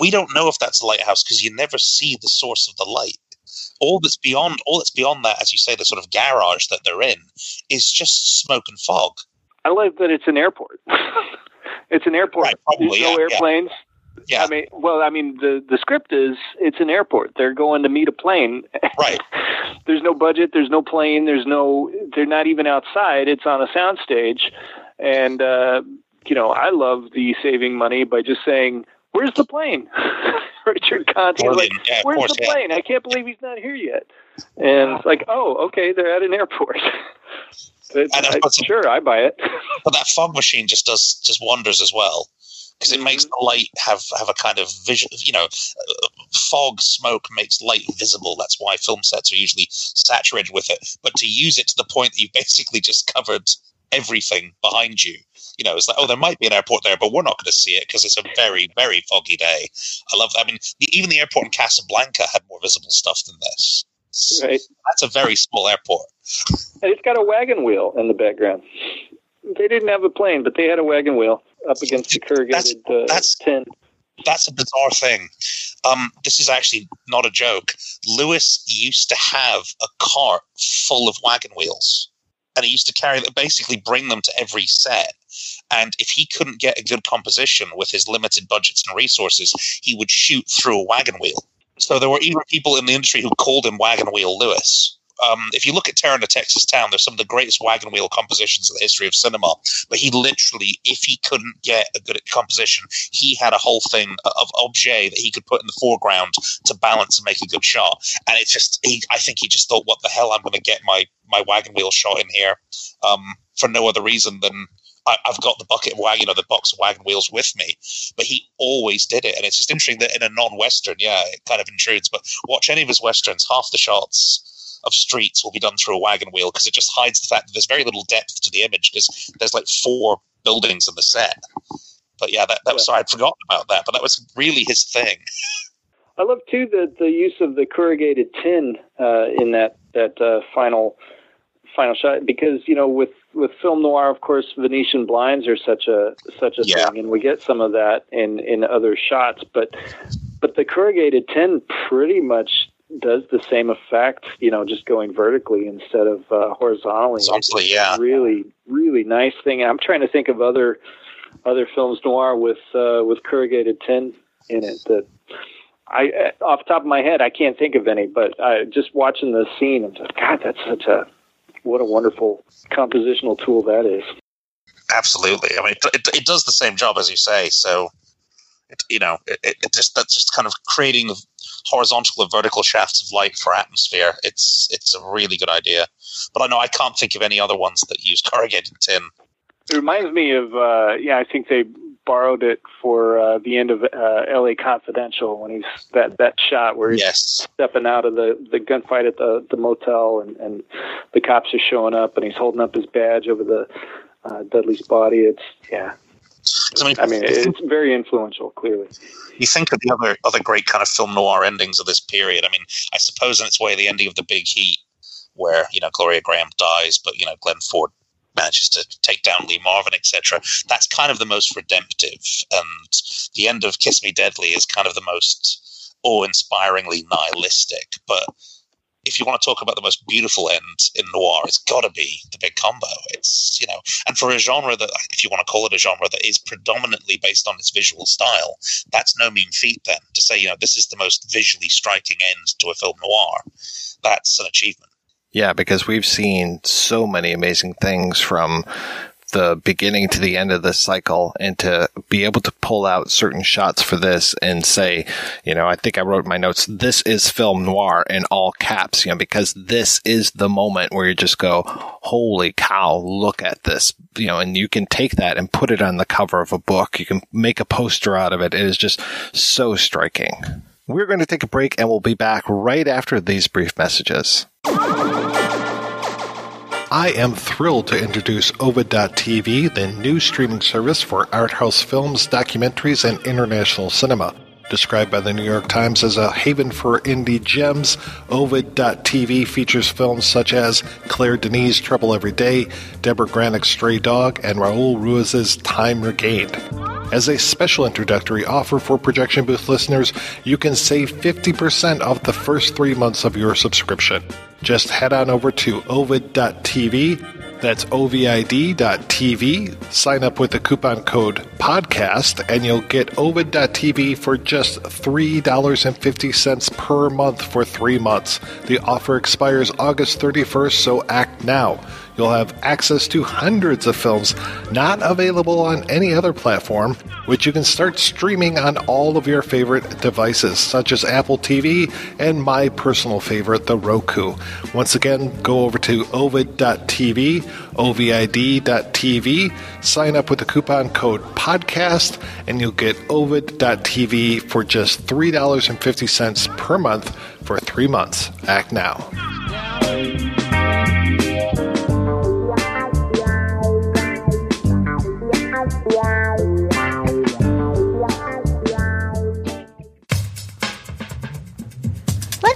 We don't know if that's a lighthouse because you never see the source of the light. All that's beyond, all that's beyond that, as you say, the sort of garage that they're in, is just smoke and fog. I like that it's an airport. [laughs] it's an airport. Right, probably, There's no yeah. airplanes. Yeah. I mean, well, I mean, the the script is it's an airport. They're going to meet a plane. [laughs] Right. there's no budget. There's no plane. There's no. They're not even outside. It's on a soundstage, and uh, you know, I love the saving money by just saying, "Where's the plane?" [laughs] Richard Conte was like, Yeah, "Where's course, the yeah. plane? I can't believe he's not here yet." And it's like, "Oh, okay, they're at an airport." [laughs] I- sure, I buy it. but that fog machine just does just wonders as well because it makes mm-hmm. the light have have a kind of vision you know fog smoke makes light visible. That's why film sets are usually saturated with it. But to use it to the point that you've basically just covered everything behind you you know it's like oh there might be an airport there but we're not going to see it because it's a very very foggy day. I love that. I mean the, even the airport in casablanca had more visible stuff than this. Right. that's a very small airport. And it's got a wagon wheel in the background. They didn't have a plane, but they had a wagon wheel up against the corrugated uh, that's- tin. that's a bizarre thing. Um, this is actually not a joke. Lewis used to have a cart full of wagon wheels, and he used to carry them, basically bring them to every set. And if he couldn't get a good composition with his limited budgets and resources, he would shoot through a wagon wheel. So there were even people in the industry who called him Wagon Wheel Lewis. Um, if you look at Terror in a Texas Town, there's some of the greatest wagon wheel compositions in the history of cinema. But he literally, if he couldn't get a good composition, he had a whole thing of objet that he could put in the foreground to balance and make a good shot. And it's just, he, I think he just thought, "What the hell? I'm going to get my my wagon wheel shot in here um, for no other reason than I, I've got the bucket of wagon, you know, the box of wagon wheels with me." But he always did it, and it's just interesting that in a non-western, yeah, it kind of intrudes. But watch any of his westerns, half the shots of streets will be done through a wagon wheel because it just hides the fact that there's very little depth to the image because there's like four buildings in the set. But yeah, that, that was sorry, I'd forgotten about that, but that was really his thing. [laughs] I love too the the use of the corrugated tin uh, in that that uh, final final shot because you know with with film noir, of course, Venetian blinds are such a such a Yeah. thing, and we get some of that in in other shots, but but the corrugated tin pretty much does the same effect, you know, just going vertically instead of uh, horizontally. Horizontally, It's yeah. Really, really nice thing. I'm trying to think of other other films noir with uh, with corrugated tin in it that I uh, off the top of my head I can't think of any, but I just watching the scene, I'm just God, that's such a what a wonderful compositional tool that is. Absolutely. I mean, it, it, it does the same job as you say. So, it, you know, it, it just that's just kind of creating horizontal or vertical shafts of light for atmosphere. It's it's a really good idea. But I know I can't think of any other ones that use corrugated tin. It reminds me of uh, yeah, I think they borrowed it for uh, the end of uh, L.A. Confidential when he's that that shot where he's Yes. stepping out of the the gunfight at the the motel and and the cops are showing up and he's holding up his badge over the uh, Dudley's body. It's yeah. I mean, I mean, it's very influential, clearly. you think of the other other great kind of film noir endings of this period. I mean, I suppose in its way, the ending of the Big Heat, where you know Gloria Grahame dies, but you know Glenn Ford manages to take down Lee Marvin, etc. That's kind of the most redemptive, and the end of Kiss Me Deadly is kind of the most awe-inspiringly nihilistic. But if you want to talk about the most beautiful end in noir, it's got to be the big combo. It's you know, and for a genre that, if you want to call it a genre that is predominantly based on its visual style, that's no mean feat. Then to say you know this is the most visually striking end to a film noir, that's an achievement. Yeah, because we've seen so many amazing things from the beginning to the end of this cycle and to be able to pull out certain shots for this and say, you know, I think I wrote my notes, this is film noir in all caps, you know, because this is the moment where you just go, holy cow, look at this, you know, and you can take that and put it on the cover of a book. You can make a poster out of it. It is just so striking. We're going to take a break and we'll be back right after these brief messages. I am thrilled to introduce Ovid.tv, the new streaming service for art house films, documentaries, and international cinema. Described by the New York Times as a haven for indie gems, Ovid.tv features films such as Claire Denis' Trouble Every Day, Deborah Granik's Stray Dog, and Raul Ruiz's Time Regained. As a special introductory offer for Projection Booth listeners, you can save 50% off the first three months of your subscription. Just head on over to ovid.tv, that's ovid.tv, sign up with the coupon code PODCAST, and you'll get ovid.tv for just $3.50 per month for three months. The offer expires August 31st, so act now. You'll have access to hundreds of films not available on any other platform, which you can start streaming on all of your favorite devices, such as Apple TV and my personal favorite, the Roku. Once again, go over to ovid.tv, ovid.tv, sign up with the coupon code PODCAST, and you'll get ovid.tv for just $3.50 per month for three months. Act now.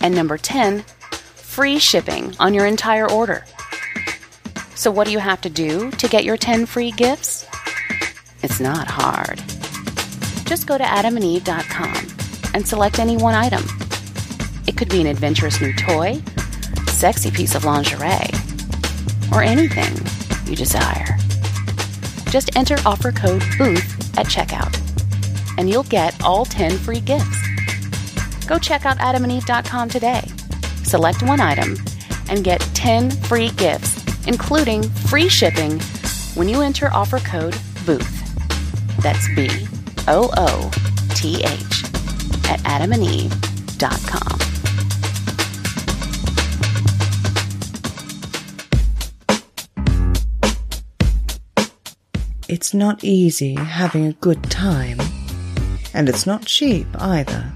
And number 10, free shipping on your entire order. So, what do you have to do to get your 10 free gifts? It's not hard. Just go to adamandeve.com and select any one item. It could be an adventurous new toy, sexy piece of lingerie, or anything you desire. Just enter offer code BOOTH at checkout, and you'll get all 10 free gifts. Go check out adamandeve.com today. Select one item and get 10 free gifts, including free shipping, when you enter offer code BOOTH. That's B O O T H at adamandeve.com. It's not easy having a good time, and it's not cheap either.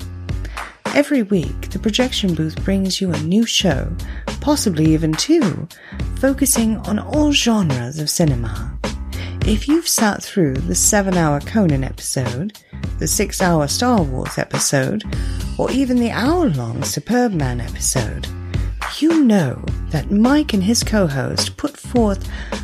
Every week, the projection booth brings you a new show, possibly even two, focusing on all genres of cinema. If you've sat through the seven hour Conan episode, the six hour Star Wars episode, or even the hour long Superbman episode, you know that Mike and his co host put forth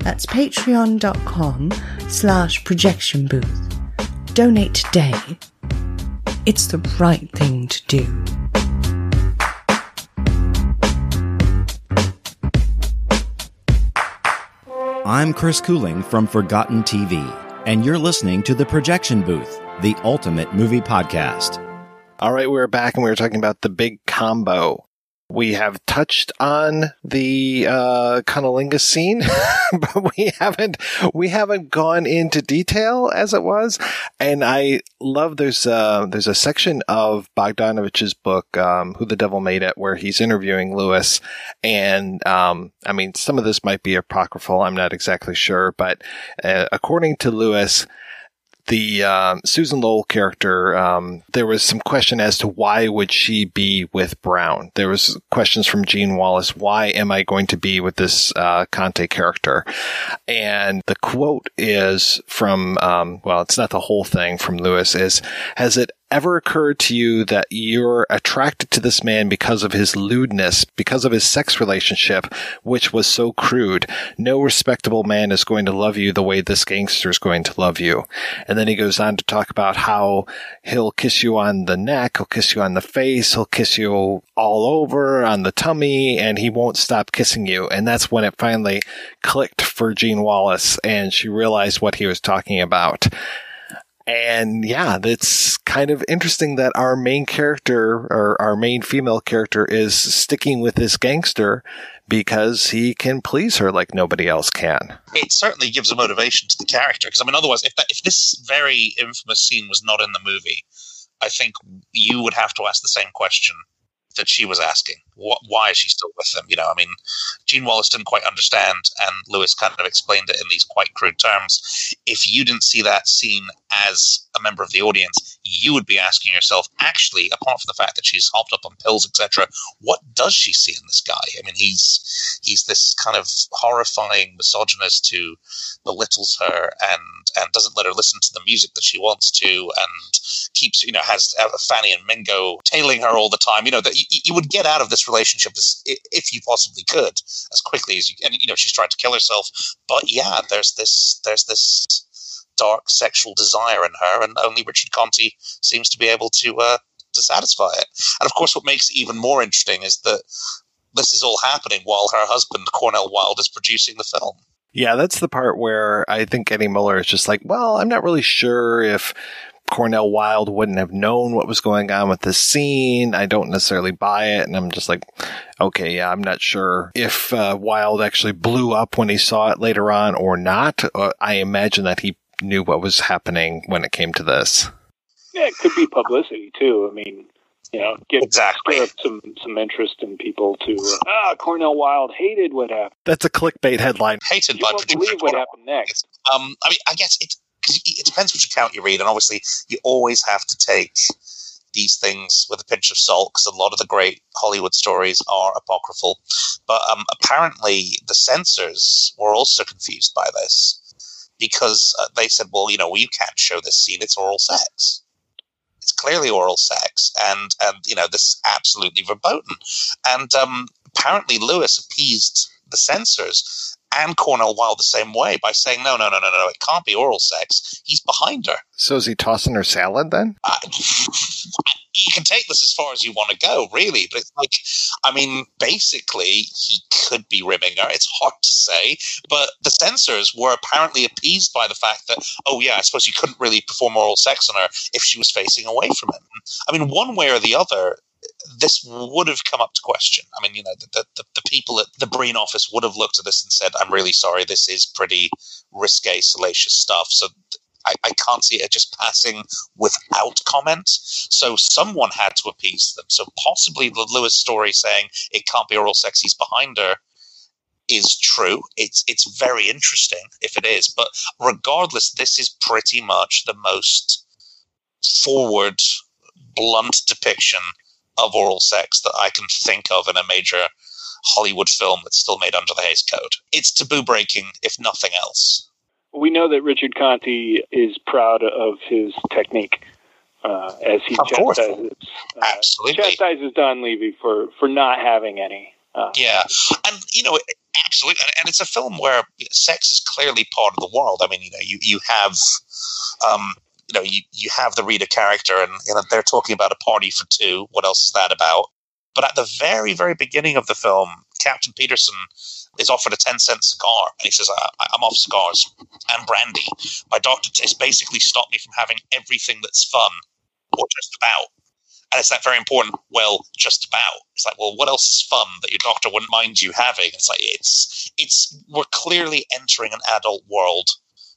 that's patreon.com slash projection booth. Donate today. It's the right thing to do. I'm Chris Cooling from Forgotten TV, and you're listening to The Projection Booth, the ultimate movie podcast. All right, we're back and we were talking about the big combo. We have touched on the uh, cunnilingus scene, [laughs] but we haven't we haven't gone into detail as it was. And I love there's uh, there's a section of Bogdanovich's book, um, "Who the Devil Made It," where he's interviewing Lewis, and um, I mean some of this might be apocryphal. I'm not exactly sure, but uh, according to Lewis the um, Susan Lowell character, um, there was some question as to why would she be with Brown. There was questions from Jean Wallace. Why am I going to be with this uh, Conte character? And the quote is from, um, well, it's not the whole thing from Lewis. Is has it ever occurred to you that you're attracted to this man because of his lewdness, because of his sex relationship, which was so crude? No respectable man is going to love you the way this gangster is going to love you. And then he goes on to talk about how he'll kiss you on the neck, he'll kiss you on the face, he'll kiss you all over on the tummy, and he won't stop kissing you. And that's when it finally clicked for Jean Wallace and she realized what he was talking about. And yeah, it's kind of interesting that our main character or our main female character is sticking with this gangster because he can please her like nobody else can. It certainly gives a motivation to the character because I mean, otherwise, if that, if this very infamous scene was not in the movie, I think you would have to ask the same question that she was asking. Why is she still with them? You know, I mean, Jean Wallace didn't quite understand, and Lewis kind of explained it in these quite crude terms. If you didn't see that scene as a member of the audience, you would be asking yourself, actually, apart from the fact that she's hopped up on pills, etc., what does she see in this guy? I mean, he's he's this kind of horrifying misogynist who belittles her and and doesn't let her listen to the music that she wants to, and keeps you know has uh, Fante and Mingo tailing her all the time. You know that you would get out of this relationship as, if you possibly could as quickly as you. And you know she's tried to kill herself, but yeah, there's this there's this dark sexual desire in her, and only Richard Conte seems to be able to uh, to satisfy it. And of course, what makes it even more interesting is that this is all happening while her husband Cornel Wilde is producing the film. Yeah, that's the part where I think Eddie Muller is just like, well, I'm not really sure if Cornel Wilde wouldn't have known what was going on with the scene. I don't necessarily buy it. And I'm just like, okay, yeah, I'm not sure if uh, Wilde actually blew up when he saw it later on or not. Uh, I imagine that he knew what was happening when it came to this. Yeah, it could be publicity too. I mean, you know, get exactly some some interest in people to uh, ah Cornel Wilde hated what happened. That's a clickbait headline. Hated you by won't believe what happened next. Um, I mean, I guess it it depends which account you read, and obviously you always have to take these things with a pinch of salt because a lot of the great Hollywood stories are apocryphal. But um, apparently, the censors were also confused by this because uh, they said, "Well, you know, well, you can't show this scene; it's oral sex." It's clearly oral sex, and and you know this is absolutely verboten. And um, apparently, Lewis appeased the censors and Cornel Wilde the same way by saying, no, no, no, no, no, it can't be oral sex. He's behind her. So is he tossing her salad then? Uh, [laughs] you can take this as far as you want to go, really. But it's like, I mean, basically, he could be rimming her. It's hard to say. But the censors were apparently appeased by the fact that, oh, yeah, I suppose you couldn't really perform oral sex on her if she was facing away from him. I mean, one way or the other, this would have come up to question. I mean, you know, the, the, the people at the Breen office would have looked at this and said, I'm really sorry, this is pretty risque, salacious stuff. So I, I, can't see it just passing without comment. So someone had to appease them. So possibly the Lewis story saying it can't be oral sex, he's behind her is true. It's it's very interesting if it is. But regardless, this is pretty much the most forward, blunt depiction of oral sex that I can think of in a major Hollywood film that's still made under the Hays Code. It's taboo breaking, if nothing else. We know that Richard Conte is proud of his technique uh, as he of chastises, uh, Absolutely. chastises Donlevy for, for not having any. Uh, yeah, and you know, absolutely, and it's a film where sex is clearly part of the world. I mean, you know, you you have um, you know, you, you have the reader character and you know, they're talking about a party for two. What else is that about? But at the very, very beginning of the film, Captain Peterson is offered a 10 cent cigar. And he says, I'm off cigars and brandy. My doctor has basically stopped me from having everything that's fun or just about. And it's that very important, well, just about. It's like, well, what else is fun that your doctor wouldn't mind you having? It's like, it's, it's, we're clearly entering an adult world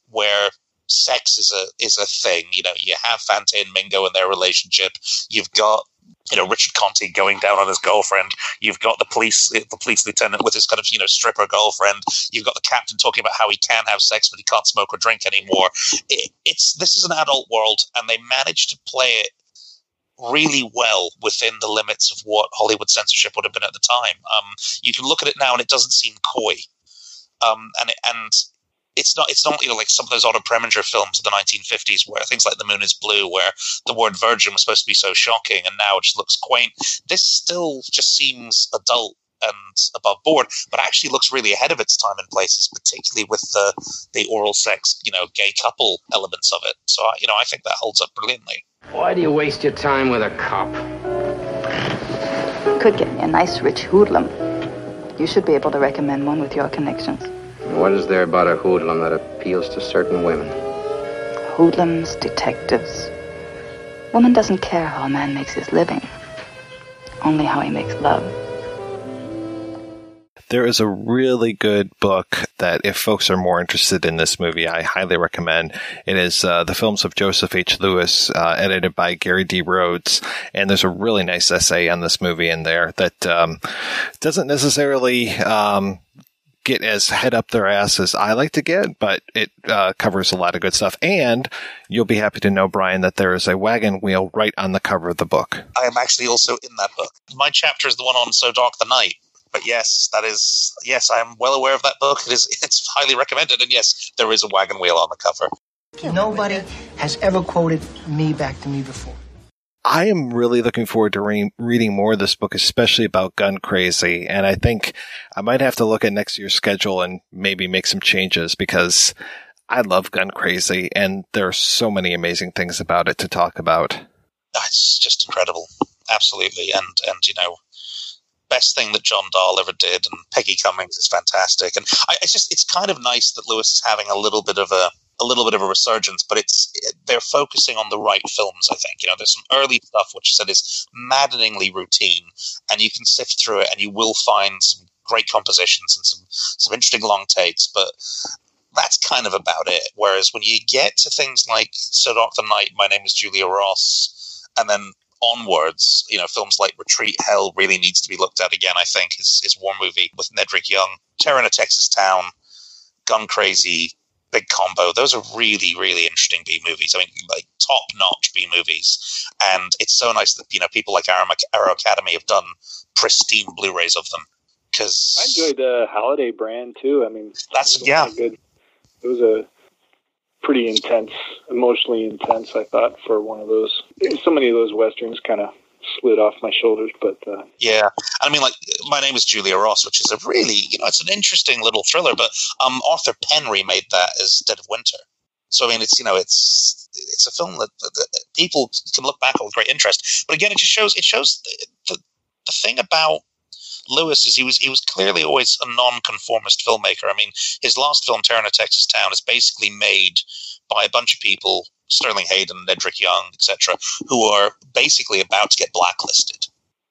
where sex is a is a thing. You know, you have Fante and Mingo and their relationship. You've got you know Richard Conte going down on his girlfriend. You've got the police the police lieutenant with his kind of you know stripper girlfriend. You've got the captain talking about how he can have sex but he can't smoke or drink anymore. It, it's this is an adult world, and they managed to play it really well within the limits of what Hollywood censorship would have been at the time. Um, you can look at it now and it doesn't seem coy. Um, and it, and it's not it's not you know like some of those Otto Preminger films of the 1950s where things like The Moon is Blue, where the word virgin was supposed to be so shocking, and now it just looks quaint. This still just seems adult and above board, but actually looks really ahead of its time in places, particularly with the the oral sex, you know, gay couple elements of it. So I, you know, I think that holds up brilliantly. Why do you waste your time with a cop? Could get me a nice rich hoodlum. You should be able to recommend one with your connections. What is there about a hoodlum that appeals to certain women? hoodlums, detectives. Woman doesn't care how a man makes his living, only how he makes love. There is a really good book that, if folks are more interested in this movie, I highly recommend. It is uh, the films of Joseph H. Lewis, uh, edited by Gary D. Rhodes, and there's a really nice essay on this movie in there that um, doesn't necessarily um, get as head up their ass as I like to get, but it uh, covers a lot of good stuff. And you'll be happy to know, Brian, that there is a wagon wheel right on the cover of the book. I am actually also in that book. My chapter is the one on So Dark the Night. But yes, that is yes, I am well aware of that book. It is [laughs] it's highly recommended, and yes, there is a wagon wheel on the cover. Nobody has ever quoted me back to me before. I am really looking forward to re- reading more of this book, especially about Gun Crazy. And I think I might have to look at next year's schedule and maybe make some changes because I love Gun Crazy and there are so many amazing things about it to talk about. Ah, it's just incredible, absolutely. And and you know, best thing that John Dall ever did, and Peggy Cummins is fantastic. And I, it's just it's kind of nice that Lewis is having a little bit of a a little bit of a resurgence, but it's they're focusing on the right films. I think you know there's some early stuff which I said is maddeningly routine, and you can sift through it, and you will find some great compositions and some some interesting long takes, but. That's kind of about it. Whereas when you get to things like Dark the Night, My Name is Julia Ross, and then onwards, you know, films like Retreat Hell really needs to be looked at again, I think, is, is War movie with Nedrick Young. Terror in a Texas Town, Gun Crazy, Big Combo. Those are really, really interesting B movies. I mean, like top notch B movies. And it's so nice that, you know, people like Arrow, Arrow Academy have done pristine Blu rays of them. Because I enjoyed the Halliday Brand too. I mean, that's, yeah. Good. It was a pretty intense, emotionally intense. I thought for one of those. So many of those westerns kind of slid off my shoulders, but uh, yeah, I mean, like my name is Julia Ross, which is a really, you know, it's an interesting little thriller. But um, Arthur Penn remade that as Dead of Winter. So I mean, it's you know, it's it's a film that, that, that people can look back on with great interest. But again, it just shows it shows the, the, the thing about Lewis is he was he was clearly always a non-conformist filmmaker. I mean, his last film, Terror in a Texas Town, is basically made by a bunch of people, Sterling Hayden, Nedrick Young, etc., who are basically about to get blacklisted.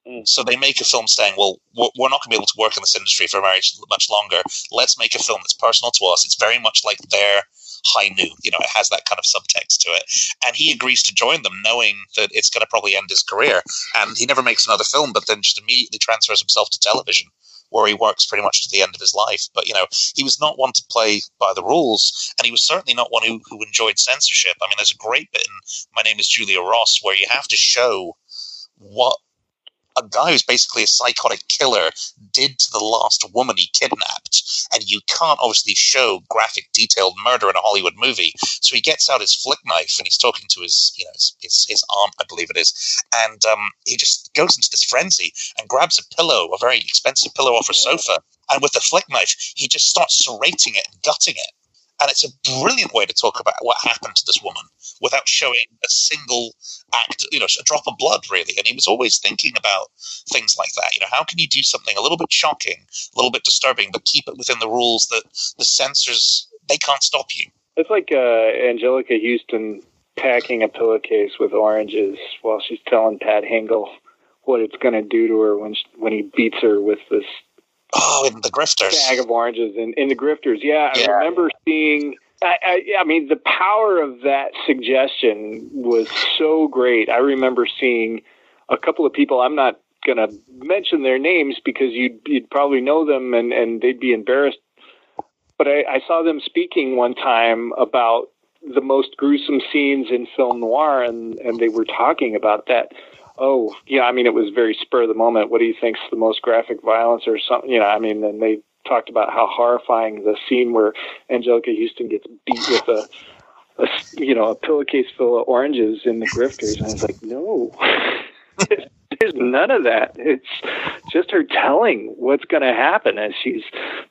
Mm. So they make a film saying, "Well, we're, we're not going to be able to work in this industry for very much longer. Let's make a film that's personal to us. It's very much like their high noon. You know, it has that kind of subtext to it. And he agrees to join them, knowing that it's going to probably end his career. And he never makes another film, but then just immediately transfers himself to television, where he works pretty much to the end of his life. But you know, he was not one to play by the rules, and he was certainly not one who, who enjoyed censorship. I mean, there's a great bit in My Name Is Julia Ross where you have to show what a guy who's basically a psychotic killer did to the last woman he kidnapped. And you can't obviously show graphic, detailed murder in a Hollywood movie. So he gets out his flick knife and he's talking to his, you know, his, his, his aunt, I believe it is. And um, he just goes into this frenzy and grabs a pillow, a very expensive pillow off a sofa. And with the flick knife, he just starts serrating it and gutting it. And it's a brilliant way to talk about what happened to this woman without showing a single act, you know, a drop of blood, really. And he was always thinking about things like that. You know, how can you do something a little bit shocking, a little bit disturbing, but keep it within the rules that the censors, they can't stop you? It's like uh, Anjelica Huston packing a pillowcase with oranges while she's telling Pat Hingle what it's going to do to her when she, when he beats her with this Oh, in the grifters. Bag of oranges in, in the grifters. Yeah, Yeah. I remember seeing. I, I, I mean, the power of that suggestion was so great. I remember seeing a couple of people. I'm not going to mention their names because you'd you'd probably know them and and they'd be embarrassed. But I, I saw them speaking one time about the most gruesome scenes in film noir, and and they were talking about that oh, yeah, I mean, it was very spur of the moment. What do you think's the most graphic violence or something? You know, I mean, and they talked about how horrifying the scene where Anjelica Huston gets beat with a, a you know, a pillowcase full of oranges in the grifters. And I was like, no, [laughs] there's none of that. It's just her telling what's going to happen as she's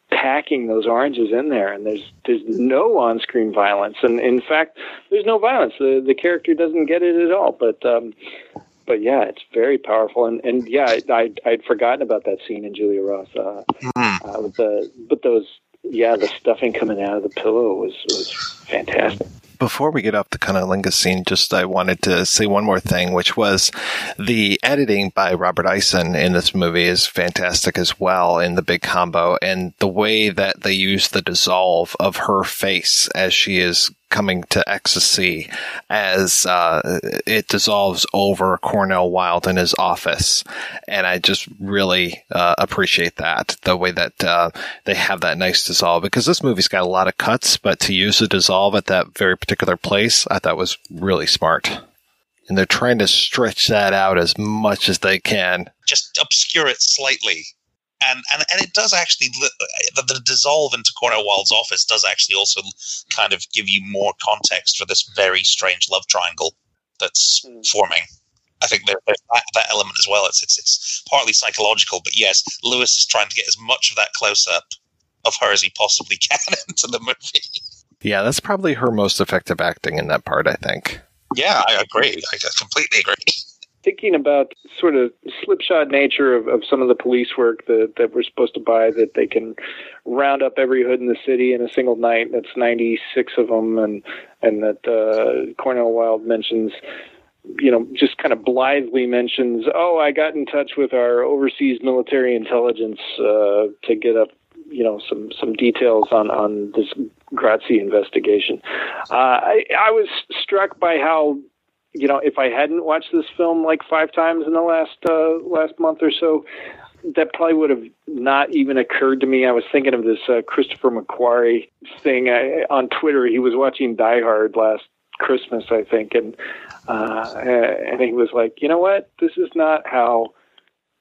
packing those oranges in there and there's there's no on-screen violence and in fact there's no violence the the character doesn't get it at all but um but yeah, it's very powerful, and and yeah, I I'd forgotten about that scene in Julia Ross. Uh, Mm-hmm. uh, with the but those yeah, the stuffing coming out of the pillow was was fantastic. Before we get off the cunnilingus scene, just I wanted to say one more thing, which was the editing by Robert Eisen in this movie is fantastic as well in the big combo, and the way that they use the dissolve of her face as she is coming to ecstasy as uh, it dissolves over Cornel Wilde in his office, and I just really uh, appreciate that the way that uh, they have that nice dissolve because this movie's got a lot of cuts, but to use the dissolve at that very particular place, I thought was really smart. And they're trying to stretch that out as much as they can. Just obscure it slightly and and and it does actually the, the dissolve into Cornel Wilde's office does actually also kind of give you more context for this very strange love triangle that's mm. forming. I think there's that, that element as well. It's it's it's partly psychological, but yes, Lewis is trying to get as much of that close up of her as he possibly [laughs] can into the movie. Yeah, that's probably her most effective acting in that part. I think. Yeah, I agree. I completely agree thinking about sort of slipshod nature of, of some of the police work that, that we're supposed to buy that they can round up every hood in the city in a single night. That's 96 of them. And, and that uh, Cornel Wilde mentions, you know, just kind of blithely mentions, oh, I got in touch with our overseas military intelligence uh, to get up you know some some details on on this Grazzi investigation. Uh, I I was struck by how you know, if I hadn't watched this film like five times in the last uh, last month or so, that probably would have not even occurred to me. I was thinking of this uh, Christopher McQuarrie thing I, on Twitter. He was watching Die Hard last Christmas, I think, and uh, and he was like, you know what, this is not how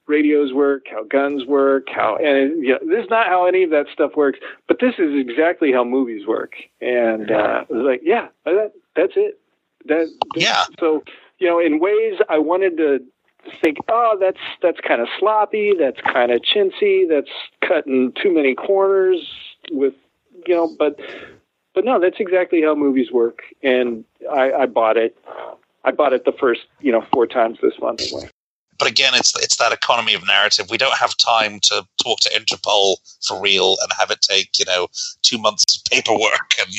radios work, how guns work, how and you know, this is not how any of that stuff works. But this is exactly how movies work. And uh, I was like, yeah, that, that's it. That, yeah. So you know, in ways I wanted to think, oh, that's that's kind of sloppy, that's kind of chintzy, that's cutting too many corners with you know, but but no, that's exactly how movies work, and I, I bought it. I bought it the first you know four times this month anyway. But again, it's it's that economy of narrative. We don't have time to talk to Interpol for real and have it take you know two months of paperwork and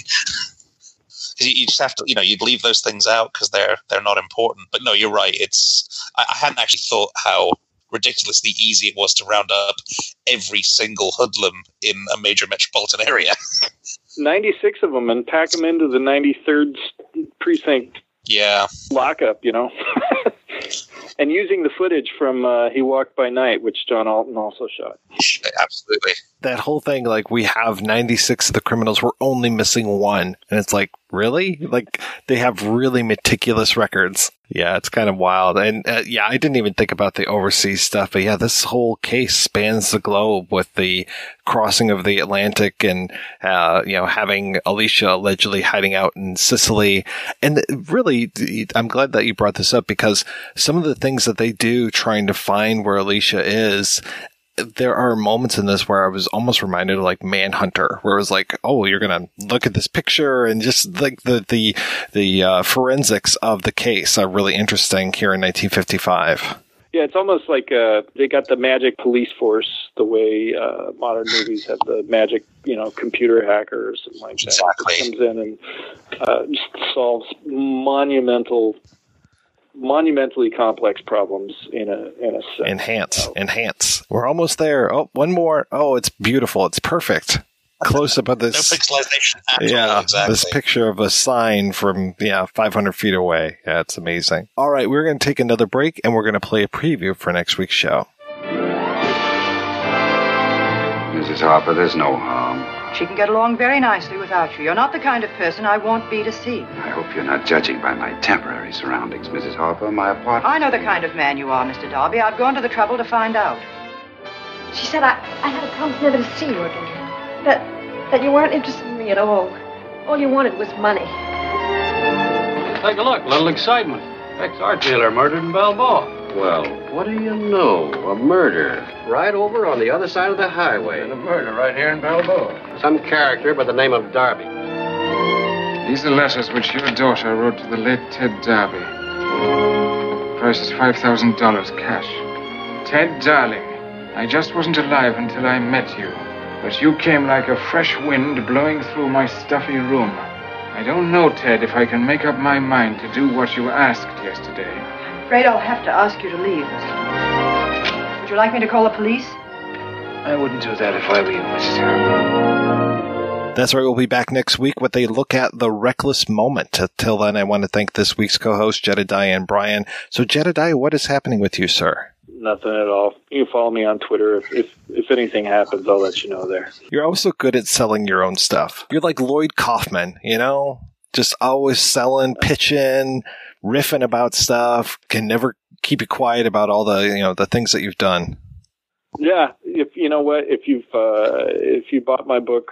because you, just have to, you know, you'd leave those things out because they're they're not important. But no, you're right. It's I, I hadn't actually thought how ridiculously easy it was to round up every single hoodlum in a major metropolitan area. [laughs] 96 of them and pack them into the 93rd precinct yeah lockup you know [laughs] and using the footage from uh, he walked by night which john alton also shot absolutely that whole thing like we have 96 of the criminals we're only missing one and it's like really? Like they have really meticulous records. Yeah, it's kind of wild. And uh, yeah, I didn't even think about the overseas stuff, but yeah, this whole case spans the globe with the crossing of the Atlantic and, uh, you know, having Alicia allegedly hiding out in Sicily. And really, I'm glad that you brought this up because some of the things that they do trying to find where Alicia is there are moments in this where I was almost reminded of like Manhunter, where it was like, oh, you're gonna look at this picture and just like the the the uh, forensics of the case are really interesting here in 1955. Yeah, it's almost like uh, they got the magic police force, the way uh, modern movies have the magic, you know, computer hackers and like that. Exactly. Comes in and uh, just solves monumental monumentally complex problems in a in a sense. Enhance, enhance. We're almost there. Oh, one more. Oh, it's beautiful. It's perfect. Close up of this. no pixelization. yeah, exactly. this picture of a sign from yeah 500 feet away. Yeah, it's amazing. All right, we're going to take another break and we're going to play a preview for next week's show. Mrs. Harper, there's no harm. She can get along very nicely without you. You're not the kind of person I want Bea to see. I hope you're not judging by my temporary surroundings, Mrs. Harper. My apartment. I know the kind of man you are, Mr. Darby. I've gone to the trouble to find out. She said I, I had a promise never to see you again. That that you weren't interested in me at all. All you wanted was money. Take a look. A little excitement. Ex art dealer murdered in Balboa. Well, what do you know? A murder. Right over on the other side of the highway. And a murder right here in Balboa. Some character by the name of Darby. These are letters which your daughter wrote to the late Ted Darby. The price is $5,000 cash. Ted, darling, I just wasn't alive until I met you. But you came like a fresh wind blowing through my stuffy room. I don't know, Ted, if I can make up my mind to do what you asked yesterday. Afraid I'll have to ask you to leave. Would you like me to call the police? I wouldn't do that if I were you, Mrs. Harriman. That's right. We'll be back next week with a look at the reckless moment. Uh, till then, I want to thank this week's co-host, Jedidiah and Brian. So, Jedidiah, what is happening with you, sir? Nothing at all. You can follow me on Twitter. If, if if anything happens, I'll let you know there. You're also good at selling your own stuff. You're like Lloyd Kaufman, you know? Just always selling, pitching, riffing about stuff, can never keep you quiet about all the, you know, the things that you've done. Yeah, if you know what, if you've uh, if you bought my book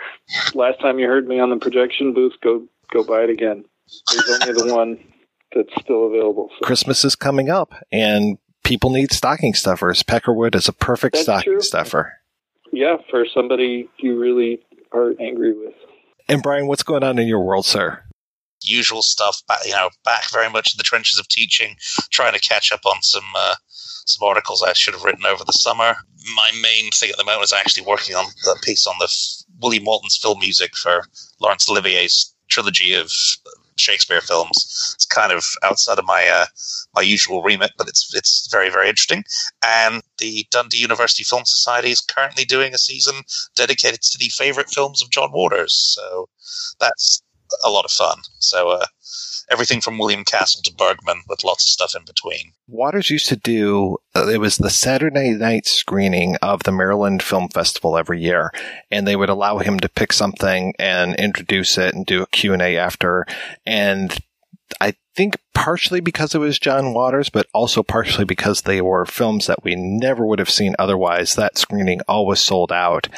last time you heard me on the projection booth, go go buy it again. There's only the one that's still available. So. Christmas is coming up and people need stocking stuffers. Peckerwood is a perfect That's stocking true. stuffer. Yeah, for somebody you really are angry with. And Brian, what's going on in your world, sir? Usual stuff, back, you know, back very much in the trenches of teaching, trying to catch up on some uh, some articles I should have written over the summer. My main thing at the moment is actually working on the piece on the f- William Walton's film music for Laurence Olivier's trilogy of Shakespeare films. It's kind of outside of my uh, my usual remit, but it's it's very very interesting. And the Dundee University Film Society is currently doing a season dedicated to the favorite films of John Waters. So that's a lot of fun. So uh, everything from William Castle to Bergman, with lots of stuff in between. Waters used to do uh, it was the Saturday night screening of the Maryland Film Festival every year and they would allow him to pick something and introduce it and do a Q&A after and I think partially because it was John Waters, but also partially because they were films that we never would have seen otherwise. That screening always sold out.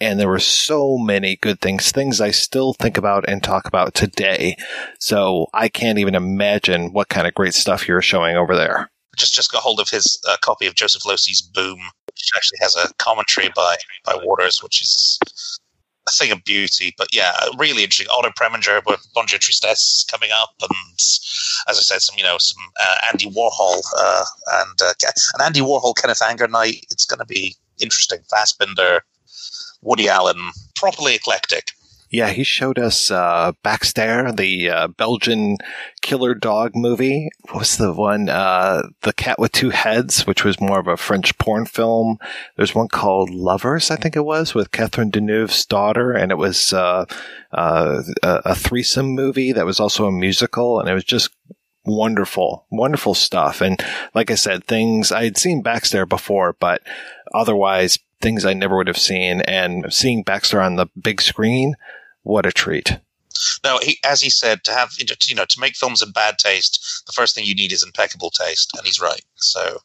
And there were so many good things, things I still think about and talk about today. So I can't even imagine what kind of great stuff you're showing over there. Just just got hold of his uh, copy of Joseph Losey's Boom, which actually has a commentary by by Waters, which is a thing of beauty. But yeah, really interesting. Otto Preminger with Bonjour Tristesse coming up, and as I said, some you know some uh, Andy Warhol uh, and uh, an Andy Warhol Kenneth Anger night. It's going to be interesting. Fassbinder, Woody Allen, properly eclectic. Yeah, he showed us uh, Baxter, the uh, Belgian killer dog movie. What was the one? Uh, the Cat with Two Heads, which was more of a French porn film. There's one called Lovers, I think it was, with Catherine Deneuve's daughter, and it was uh, uh, a, threesome movie that was also a musical, and it was just wonderful, wonderful stuff. And like I said, things I had seen Baxter before, but otherwise things I never would have seen. And seeing Baxter on the big screen, what a treat. No, he, as he said, to have you know to make films in bad taste, the first thing you need is impeccable taste, and he's right. So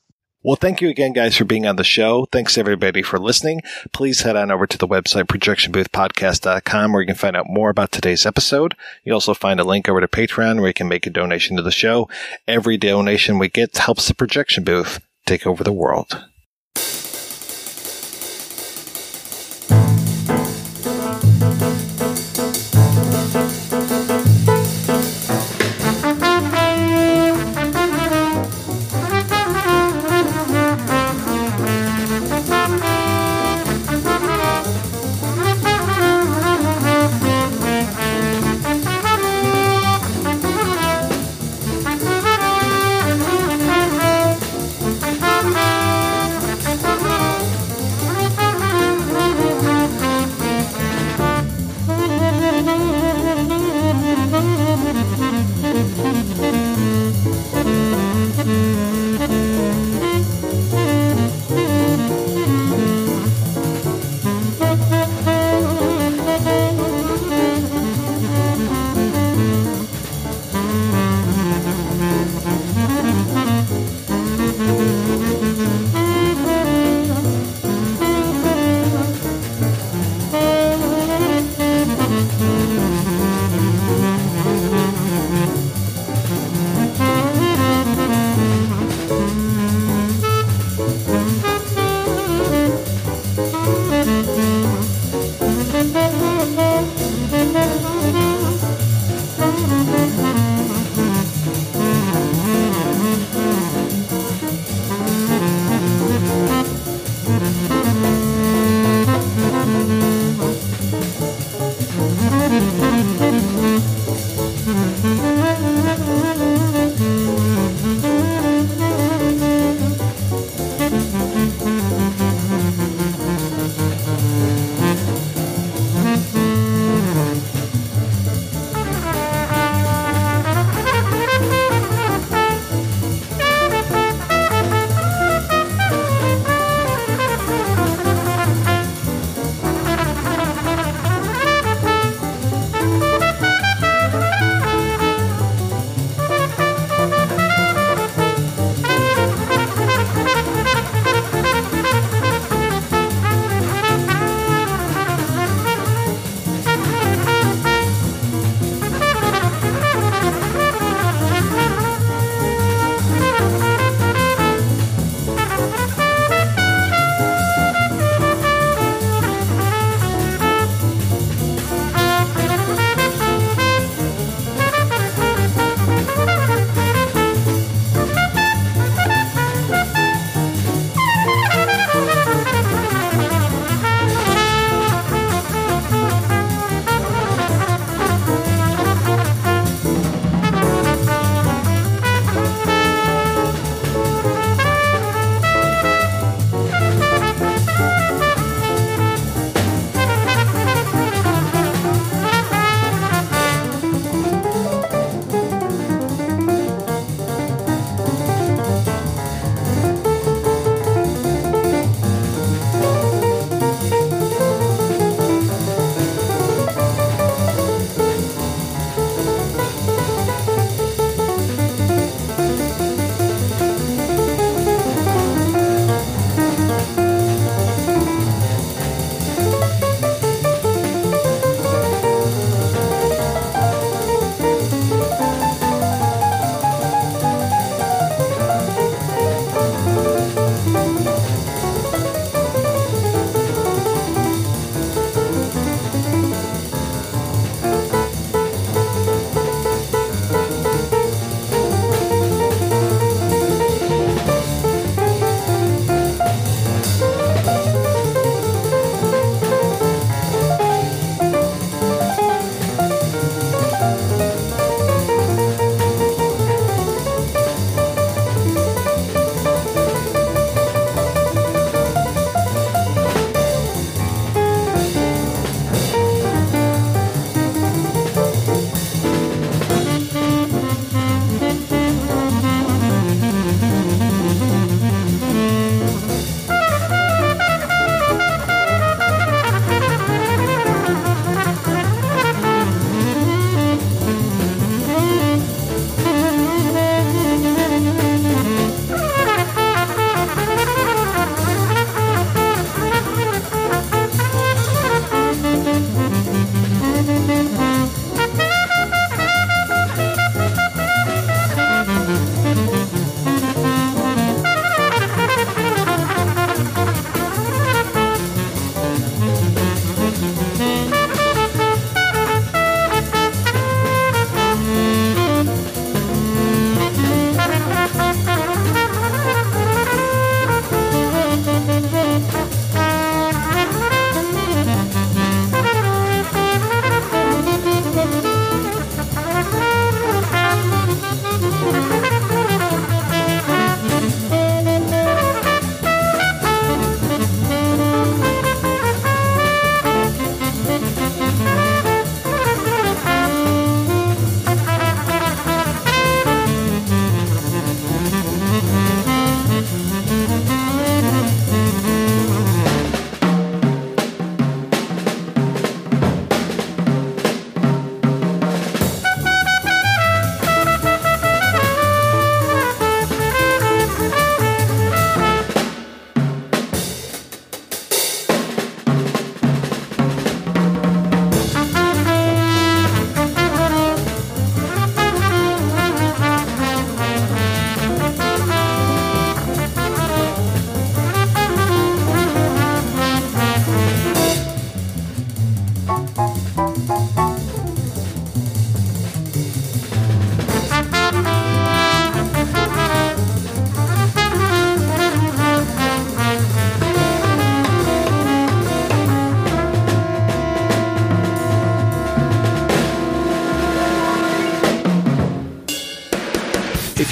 Well, thank you again, guys, for being on the show. Thanks everybody for listening. Please head on over to the website projectionboothpodcast.com where you can find out more about today's episode. You also find a link over to Patreon where you can make a donation to the show. Every donation we get helps the projection booth take over the world.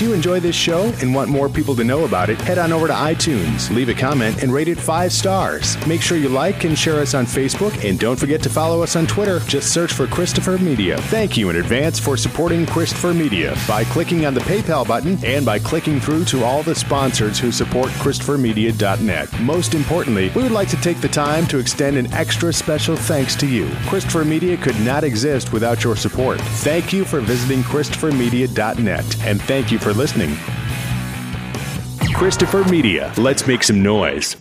You enjoy this show and want more people to know about it, head on over to iTunes, leave a comment, and rate it five stars. Make sure you like and share us on Facebook, and don't forget to follow us on Twitter. Just search for Christopher Media. Thank you in advance for supporting Christopher Media by clicking on the PayPal button and by clicking through to all the sponsors who support ChristopherMedia.net. Most importantly, we would like to take the time to extend an extra special thanks to you. Christopher Media could not exist without your support. Thank you for visiting ChristopherMedia.net, and thank you for listening. Christopher Media, let's make some noise.